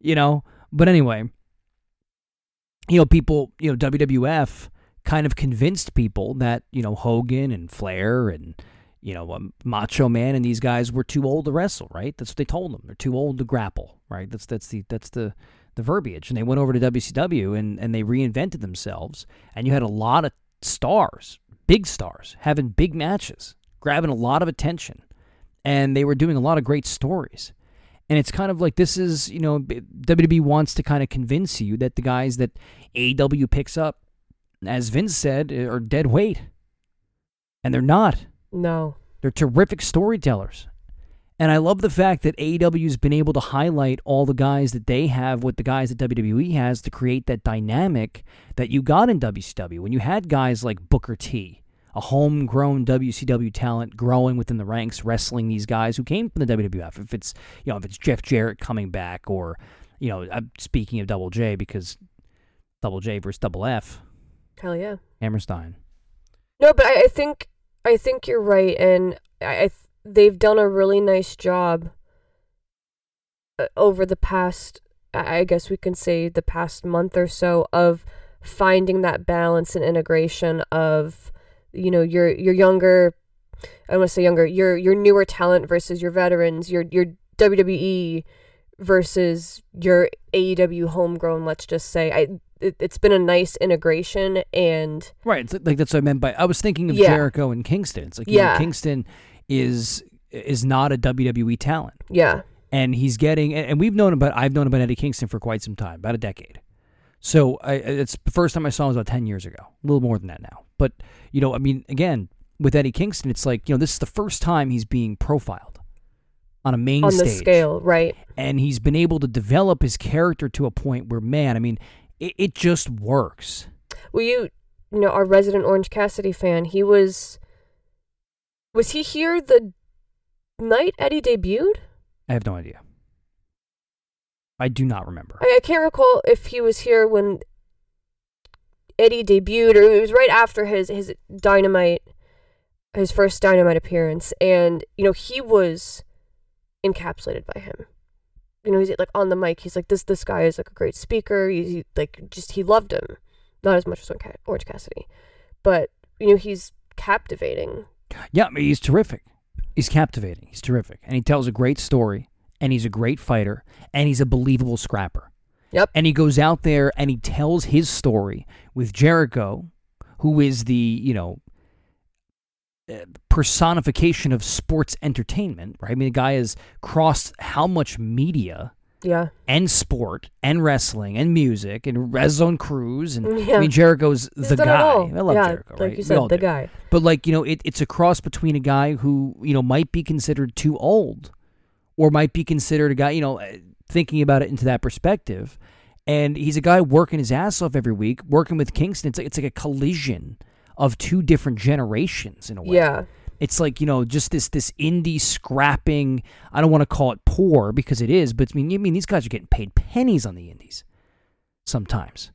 [SPEAKER 3] you know. But anyway, you know, people, you know, WWF kind of convinced people that, you know, Hogan and Flair and you know, um, Macho Man and these guys were too old to wrestle, right? That's what they told them. They're too old to grapple, right? That's that's the that's the the verbiage. And they went over to WCW and and they reinvented themselves. And you had a lot of stars, big stars, having big matches, grabbing a lot of attention, and they were doing a lot of great stories. And it's kind of like this is, you know, WWE wants to kind of convince you that the guys that AW picks up, as Vince said, eh, are dead weight, and they're not.
[SPEAKER 2] no.
[SPEAKER 3] They're terrific storytellers. And I love the fact that AEW's been able to highlight all the guys that they have with the guys that WWE has to create that dynamic that you got in WCW. When you had guys like Booker T, a homegrown WCW talent growing within the ranks, wrestling these guys who came from the WWF. If it's, you know, if it's Jeff Jarrett coming back or, you know, I'm speaking of Double J because Double J versus Double F,
[SPEAKER 2] Hell yeah.
[SPEAKER 3] Hammerstein.
[SPEAKER 2] No, but I, I think I think you're right, and I, I th- they've done a really nice job uh, over the past I guess we can say the past month or so of finding that balance and integration of you know your your younger I don't want to say younger your your newer talent versus your veterans your your WWE versus your AEW homegrown let's just say I it, it's been a nice integration and
[SPEAKER 3] Right. It's like that's what I meant by I was thinking of
[SPEAKER 2] Yeah.
[SPEAKER 3] Jericho and Kingston. It's like you know,
[SPEAKER 2] Yeah.
[SPEAKER 3] Kingston is is not a WWE talent.
[SPEAKER 2] yeah
[SPEAKER 3] and he's getting and we've known about I've known about Eddie Kingston for quite some time, about a decade. So I, it's the first time I saw him was about ten years ago, a little more than that now. But you know, I mean, again, with Eddie Kingston, it's like you know this is the first time he's being profiled on a main
[SPEAKER 2] on the
[SPEAKER 3] stage,
[SPEAKER 2] scale right
[SPEAKER 3] and he's been able to develop his character to a point where, man, I mean, it, it just works.
[SPEAKER 2] Well, you, you know, our resident Orange Cassidy fan, he was. Was he here the night Eddie debuted?
[SPEAKER 3] I have no idea. I do not remember.
[SPEAKER 2] I, I can't recall if he was here when Eddie debuted or it was right after his his dynamite, his first dynamite appearance, and you know he was encapsulated by him. You know, he's like on the mic. He's like this. This guy is like a great speaker. He, he like just he loved him, not as much as Orange Orange Cassidy, but you know he's captivating.
[SPEAKER 3] Yeah, I mean, he's terrific. He's captivating. He's terrific. And he tells a great story. And he's a great fighter. And he's a believable scrapper.
[SPEAKER 2] Yep.
[SPEAKER 3] And he goes out there and he tells his story with Jericho, who is the, you know, uh, personification of sports entertainment, right? I mean, the guy has crossed how much media
[SPEAKER 2] Yeah,
[SPEAKER 3] and sport and wrestling and music and Red Zone Cruise. And
[SPEAKER 2] Yeah.
[SPEAKER 3] I mean, Jericho's
[SPEAKER 2] He's
[SPEAKER 3] the guy. I love
[SPEAKER 2] yeah,
[SPEAKER 3] Jericho,
[SPEAKER 2] like
[SPEAKER 3] right?
[SPEAKER 2] you said, the
[SPEAKER 3] do.
[SPEAKER 2] guy.
[SPEAKER 3] But like you know, it, it's a cross between a guy who you know might be considered too old, or might be considered a guy you know uh, thinking about it into that perspective, and he's a guy working his ass off every week, working with Kingston. It's like, it's like a collision of two different generations in a way.
[SPEAKER 2] Yeah,
[SPEAKER 3] It's like you know just this this indie scrapping. I don't want to call it poor because it is, but I mean, I mean these guys are getting paid pennies on the indies. Sometimes,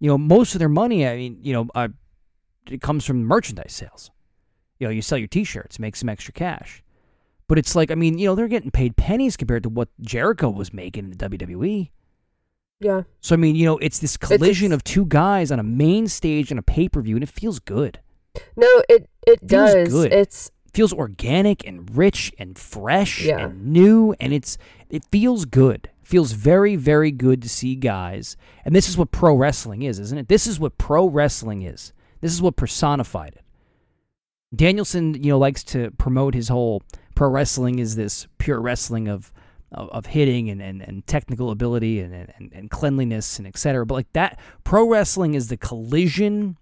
[SPEAKER 3] you know, most of their money. I mean, you know, uh, it comes from merchandise sales. You know, you sell your T-shirts, make some extra cash. But it's like, I mean, you know, they're getting paid pennies compared to what Jericho was making in the WWE.
[SPEAKER 2] yeah.
[SPEAKER 3] So I mean, you know, it's this collision
[SPEAKER 2] it's-
[SPEAKER 3] of two guys on a main stage on a pay-per-view, and it feels good.
[SPEAKER 2] No, it it
[SPEAKER 3] Feels
[SPEAKER 2] does.
[SPEAKER 3] good.
[SPEAKER 2] It's
[SPEAKER 3] feels organic and rich and fresh
[SPEAKER 2] Yeah.
[SPEAKER 3] and new and it's it feels good feels very very good to see guys and this is what pro wrestling is isn't it this is what pro wrestling is this is what personified it danielson you know likes to promote his whole pro wrestling is this pure wrestling of of, of hitting and, and, and technical ability and, and, and cleanliness and etc but like that pro wrestling is the collision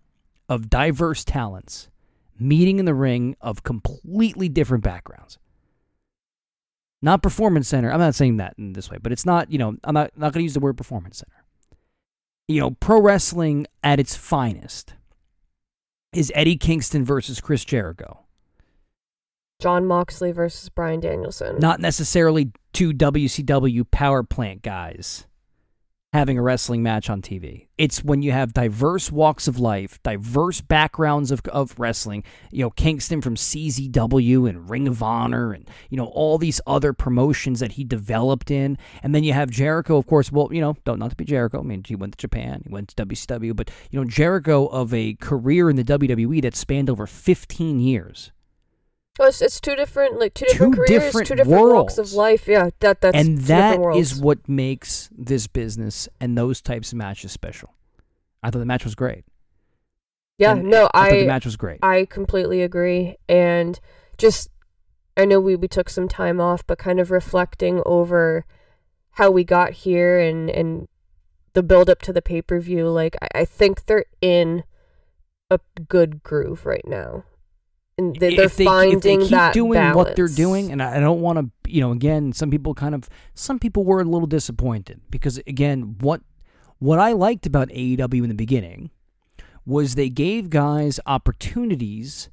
[SPEAKER 3] of diverse talents meeting in the ring of completely different backgrounds. Not performance center. I'm not saying that in this way, but it's not, you know, I'm not, not going to use the word performance center. You know, pro wrestling at its finest is Eddie Kingston versus Chris Jericho.
[SPEAKER 2] Jon Moxley versus Bryan Danielson.
[SPEAKER 3] Not necessarily two WCW power plant guys having a wrestling match on TV. It's when you have diverse walks of life, diverse backgrounds of, of wrestling. You know, Kingston from CZW and Ring of Honor and, you know, all these other promotions that he developed in. And then you have Jericho, of course. Well, you know, don't not to be Jericho. I mean, he went to Japan, he went to WCW, but, you know, Jericho of a career in the WWE that spanned over 15 years.
[SPEAKER 2] Oh, it's, it's two different, like two
[SPEAKER 3] Two
[SPEAKER 2] different careers,
[SPEAKER 3] different
[SPEAKER 2] two different walks of life. Yeah, that that's
[SPEAKER 3] and
[SPEAKER 2] two
[SPEAKER 3] that
[SPEAKER 2] worlds.
[SPEAKER 3] is what makes this business and those types of matches special. I thought the match was great.
[SPEAKER 2] yeah.
[SPEAKER 3] And
[SPEAKER 2] no,
[SPEAKER 3] I, thought the match was great.
[SPEAKER 2] I completely agree, and just I know we we took some time off, but kind of reflecting over how we got here and and the build up to the pay per view. Like I, I think they're in a good groove right now. And they, they're
[SPEAKER 3] if they,
[SPEAKER 2] finding
[SPEAKER 3] if they keep
[SPEAKER 2] that
[SPEAKER 3] doing what they're doing, and I I don't want to, you know, again, some people kind of, some people were a little disappointed because, again, what what I liked about AEW in the beginning was they gave guys opportunities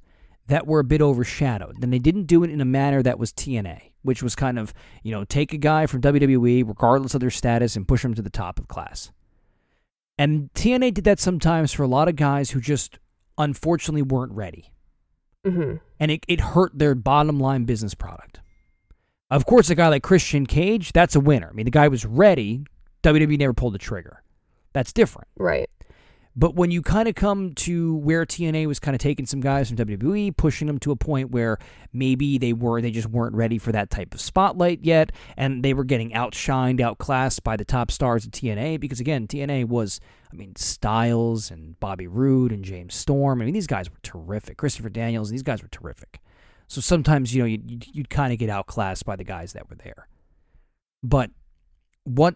[SPEAKER 3] that were a bit overshadowed, and they didn't do it in a manner that was TNA, which was kind of, you know, take a guy from WWE, regardless of their status, and push him to the top of class. And TNA did that sometimes for a lot of guys who just unfortunately weren't ready
[SPEAKER 2] hmm
[SPEAKER 3] and it, it hurt their bottom line business product. Of course, a guy like Christian Cage, that's a winner. I mean, the guy was ready. WWE never pulled the trigger. That's different.
[SPEAKER 2] Right.
[SPEAKER 3] But when you kind of come to where TNA was kind of taking some guys from WWE, pushing them to a point where maybe they were they just weren't ready for that type of spotlight yet, and they were getting outshined, outclassed by the top stars of TNA. Because again, TNA was, I mean, Styles and Bobby Roode and James Storm. I mean, these guys were terrific. Christopher Daniels, these guys were terrific. So sometimes you know you'd, you'd, you'd kind of get outclassed by the guys that were there. But what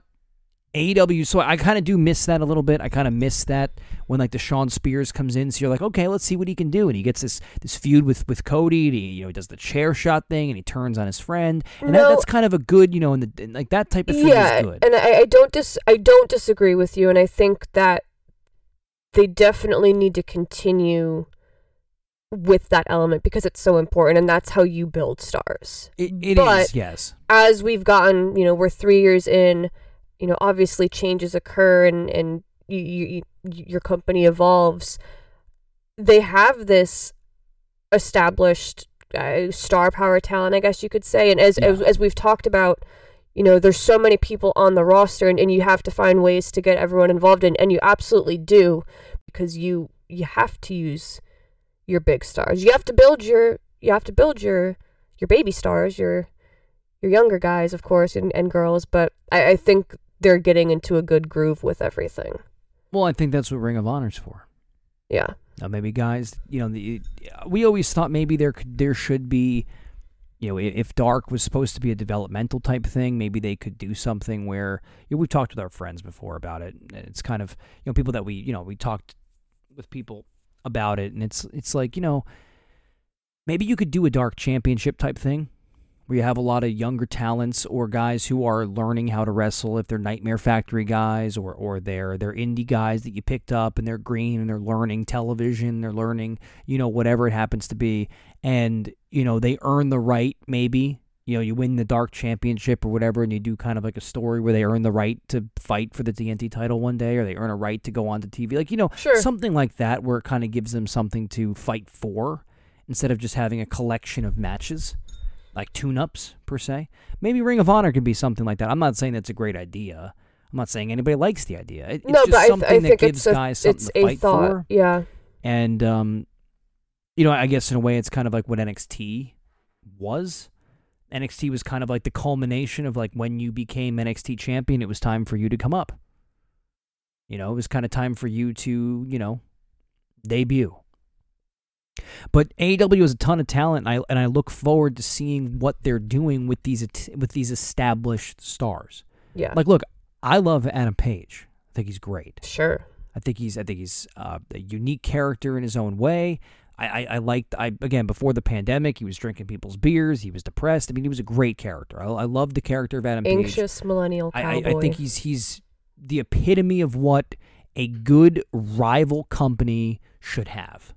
[SPEAKER 3] AEW, so I kind of do miss that a little bit. I kind of miss that when like the Shawn Spears comes in. So you're like, okay, let's see what he can do, and he gets this this feud with with Cody. And he you know he does the chair shot thing, and he turns on his friend, and that,
[SPEAKER 2] No.
[SPEAKER 3] that's kind of a good you know, in the like that type of thing
[SPEAKER 2] yeah,
[SPEAKER 3] is good.
[SPEAKER 2] and I, I don't dis I don't disagree with you, and I think that they definitely need to continue with that element because it's so important, and that's how you build stars.
[SPEAKER 3] It, it is
[SPEAKER 2] but-
[SPEAKER 3] yes.
[SPEAKER 2] As we've gotten, you know, we're three years in. You know, obviously changes occur, and and you, you, you, your company evolves. They have this established uh, star power talent, I guess you could say, and as, as
[SPEAKER 3] Yeah.
[SPEAKER 2] as we've talked about, you know, there's so many people on the roster, and, and you have to find ways to get everyone involved, and, and you absolutely do, because you you have to use your big stars. You have to build your you have to build your your baby stars, your your younger guys, of course, and, and girls. But I, I think they're getting into a good groove with everything.
[SPEAKER 3] Well, I think that's what Ring of Honor's for.
[SPEAKER 2] Yeah.
[SPEAKER 3] Now, maybe guys, you know, the, we always thought maybe there could, there should be, you know, if Dark was supposed to be a developmental type thing, maybe they could do something where you know, we've talked with our friends before about it. and It's kind of you know people that we you know we talked with people about it, and it's it's like you know maybe you could do a Dark Championship type thing. Where you have a lot of younger talents or guys who are learning how to wrestle, if they're Nightmare Factory guys or or they're they're indie guys that you picked up and they're green and they're learning television, they're learning you know whatever it happens to be, and you know they earn the right maybe you know you win the dark championship or whatever and you do kind of like a story where they earn the right to fight for the TNT title one day or they earn a right to go on to TV like you know
[SPEAKER 2] Sure.
[SPEAKER 3] something like that where it kind of gives them something to fight for instead of just having a collection of matches like tune-ups per se maybe Ring of Honor could be something like that I'm not saying that's a great idea I'm not saying anybody likes the idea It- it's
[SPEAKER 2] no,
[SPEAKER 3] just
[SPEAKER 2] but I, th-
[SPEAKER 3] something
[SPEAKER 2] I
[SPEAKER 3] that
[SPEAKER 2] think
[SPEAKER 3] gives
[SPEAKER 2] it's a,
[SPEAKER 3] guys something
[SPEAKER 2] it's
[SPEAKER 3] to
[SPEAKER 2] a
[SPEAKER 3] fight
[SPEAKER 2] thought.
[SPEAKER 3] for
[SPEAKER 2] Yeah.
[SPEAKER 3] and um, you know, I guess in a way, it's kind of like what NXT was. NXT was kind of like the culmination of like when you became NXT champion. It was time for you to come up. You know, it was kind of time for you to you know debut. But AEW has a ton of talent, and I and I look forward to seeing what they're doing with these with these established stars.
[SPEAKER 2] Yeah.
[SPEAKER 3] Like, look, I love Adam Page. I think he's great.
[SPEAKER 2] sure.
[SPEAKER 3] I think he's I think he's uh, a unique character in his own way. I, I, I liked I again before the pandemic he was drinking people's beers he was depressed I mean he was a great character I, I love the character of Adam Page
[SPEAKER 2] Anxious millennial
[SPEAKER 3] I. I think he's he's the epitome of what a good rival company should have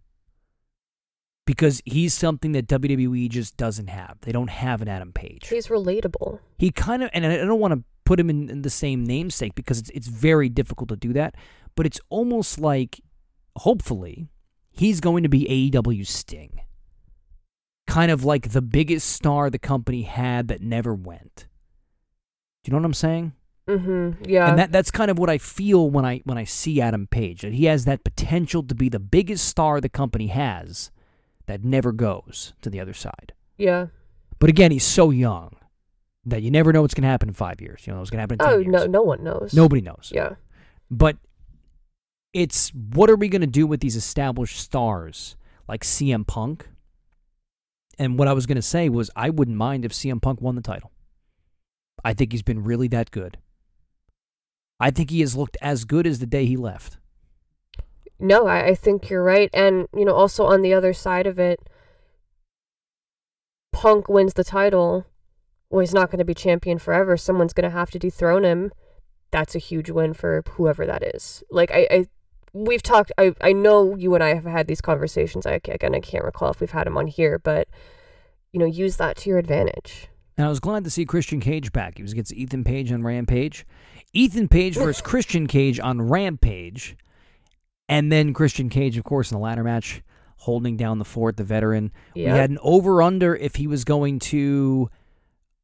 [SPEAKER 3] because he's something that WWE just doesn't have they don't have an Adam Page
[SPEAKER 2] he's relatable.
[SPEAKER 3] he kind of and I don't want to put him in, in the same namesake because it's it's very difficult to do that, but it's almost like hopefully he's going to be AEW's Sting. Kind of like the biggest star the company had that never went. Do you know what I'm saying?
[SPEAKER 2] Mm-hmm. Yeah.
[SPEAKER 3] And that that's kind of what I feel when I when I see Adam Page that he has that potential to be the biggest star the company has that never goes to the other side.
[SPEAKER 2] yeah.
[SPEAKER 3] But again, he's so young that you never know what's going to happen in five years. You know what's going to happen in
[SPEAKER 2] Oh
[SPEAKER 3] years.
[SPEAKER 2] no, no one knows.
[SPEAKER 3] Nobody knows.
[SPEAKER 2] Yeah.
[SPEAKER 3] But it's what are we going to do with these established stars like CM Punk? And what I was going to say was I wouldn't mind if CM Punk won the title. I think he's been really that good. I think he has looked as good as the day he left.
[SPEAKER 2] No, I, I think you're right. And, you know, also on the other side of it, Punk wins the title. Well, he's not going to be champion forever. Someone's going to have to dethrone him. That's a huge win for whoever that is. Like, I, I we've talked, I, I know you and I have had these conversations. I, again, I can't recall if we've had them on here, but, you know, use that to your advantage.
[SPEAKER 3] And I was glad to see Christian Cage back. He was against Ethan Page on Rampage. Ethan Page [LAUGHS] versus Christian Cage on Rampage. And then Christian Cage, of course, in the ladder match holding down the fort, the veteran.
[SPEAKER 2] Yeah.
[SPEAKER 3] We had an over under if he was going to,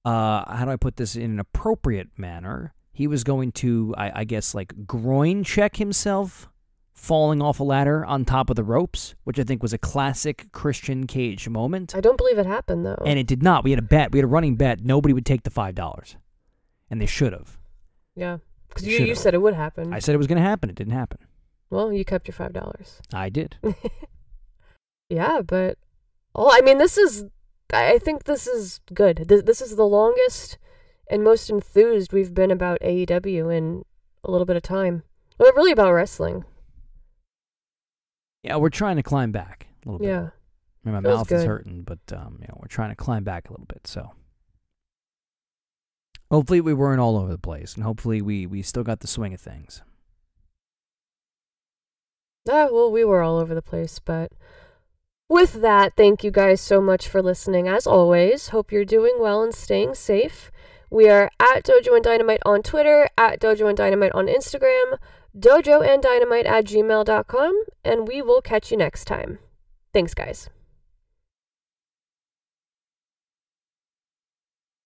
[SPEAKER 3] uh, how do I put this in an appropriate manner? He was going to, I, I guess, like groin check himself, falling off a ladder on top of the ropes, which I think was a classic Christian Cage moment.
[SPEAKER 2] I don't believe it happened though.
[SPEAKER 3] And it did not. We had a bet. We had a running bet. Nobody would take the five dollars, and they should have.
[SPEAKER 2] yeah. Because
[SPEAKER 3] you,
[SPEAKER 2] you said it would happen.
[SPEAKER 3] I said it was going to happen. It didn't happen.
[SPEAKER 2] Well, you kept your five dollars.
[SPEAKER 3] I did. [LAUGHS]
[SPEAKER 2] Yeah, but oh, I mean, this is. I think this is good. This, this is the longest and most enthused we've been about AEW in a little bit of time. Well, really about wrestling.
[SPEAKER 3] Yeah, we're trying to climb back a little bit.
[SPEAKER 2] Yeah.
[SPEAKER 3] I mean, my mouth is hurting, but um, you know, we're trying to climb back a little bit. So hopefully we weren't all over the place, and hopefully we we still got the swing of things.
[SPEAKER 2] Ah, well, we were all over the place, but with that, thank you guys so much for listening. As always, hope you're doing well and staying safe. We are at Dojo and Dynamite on Twitter, at Dojo and Dynamite on Instagram, dojo and dynamite at gmail.com, and we will catch you next time. Thanks, guys.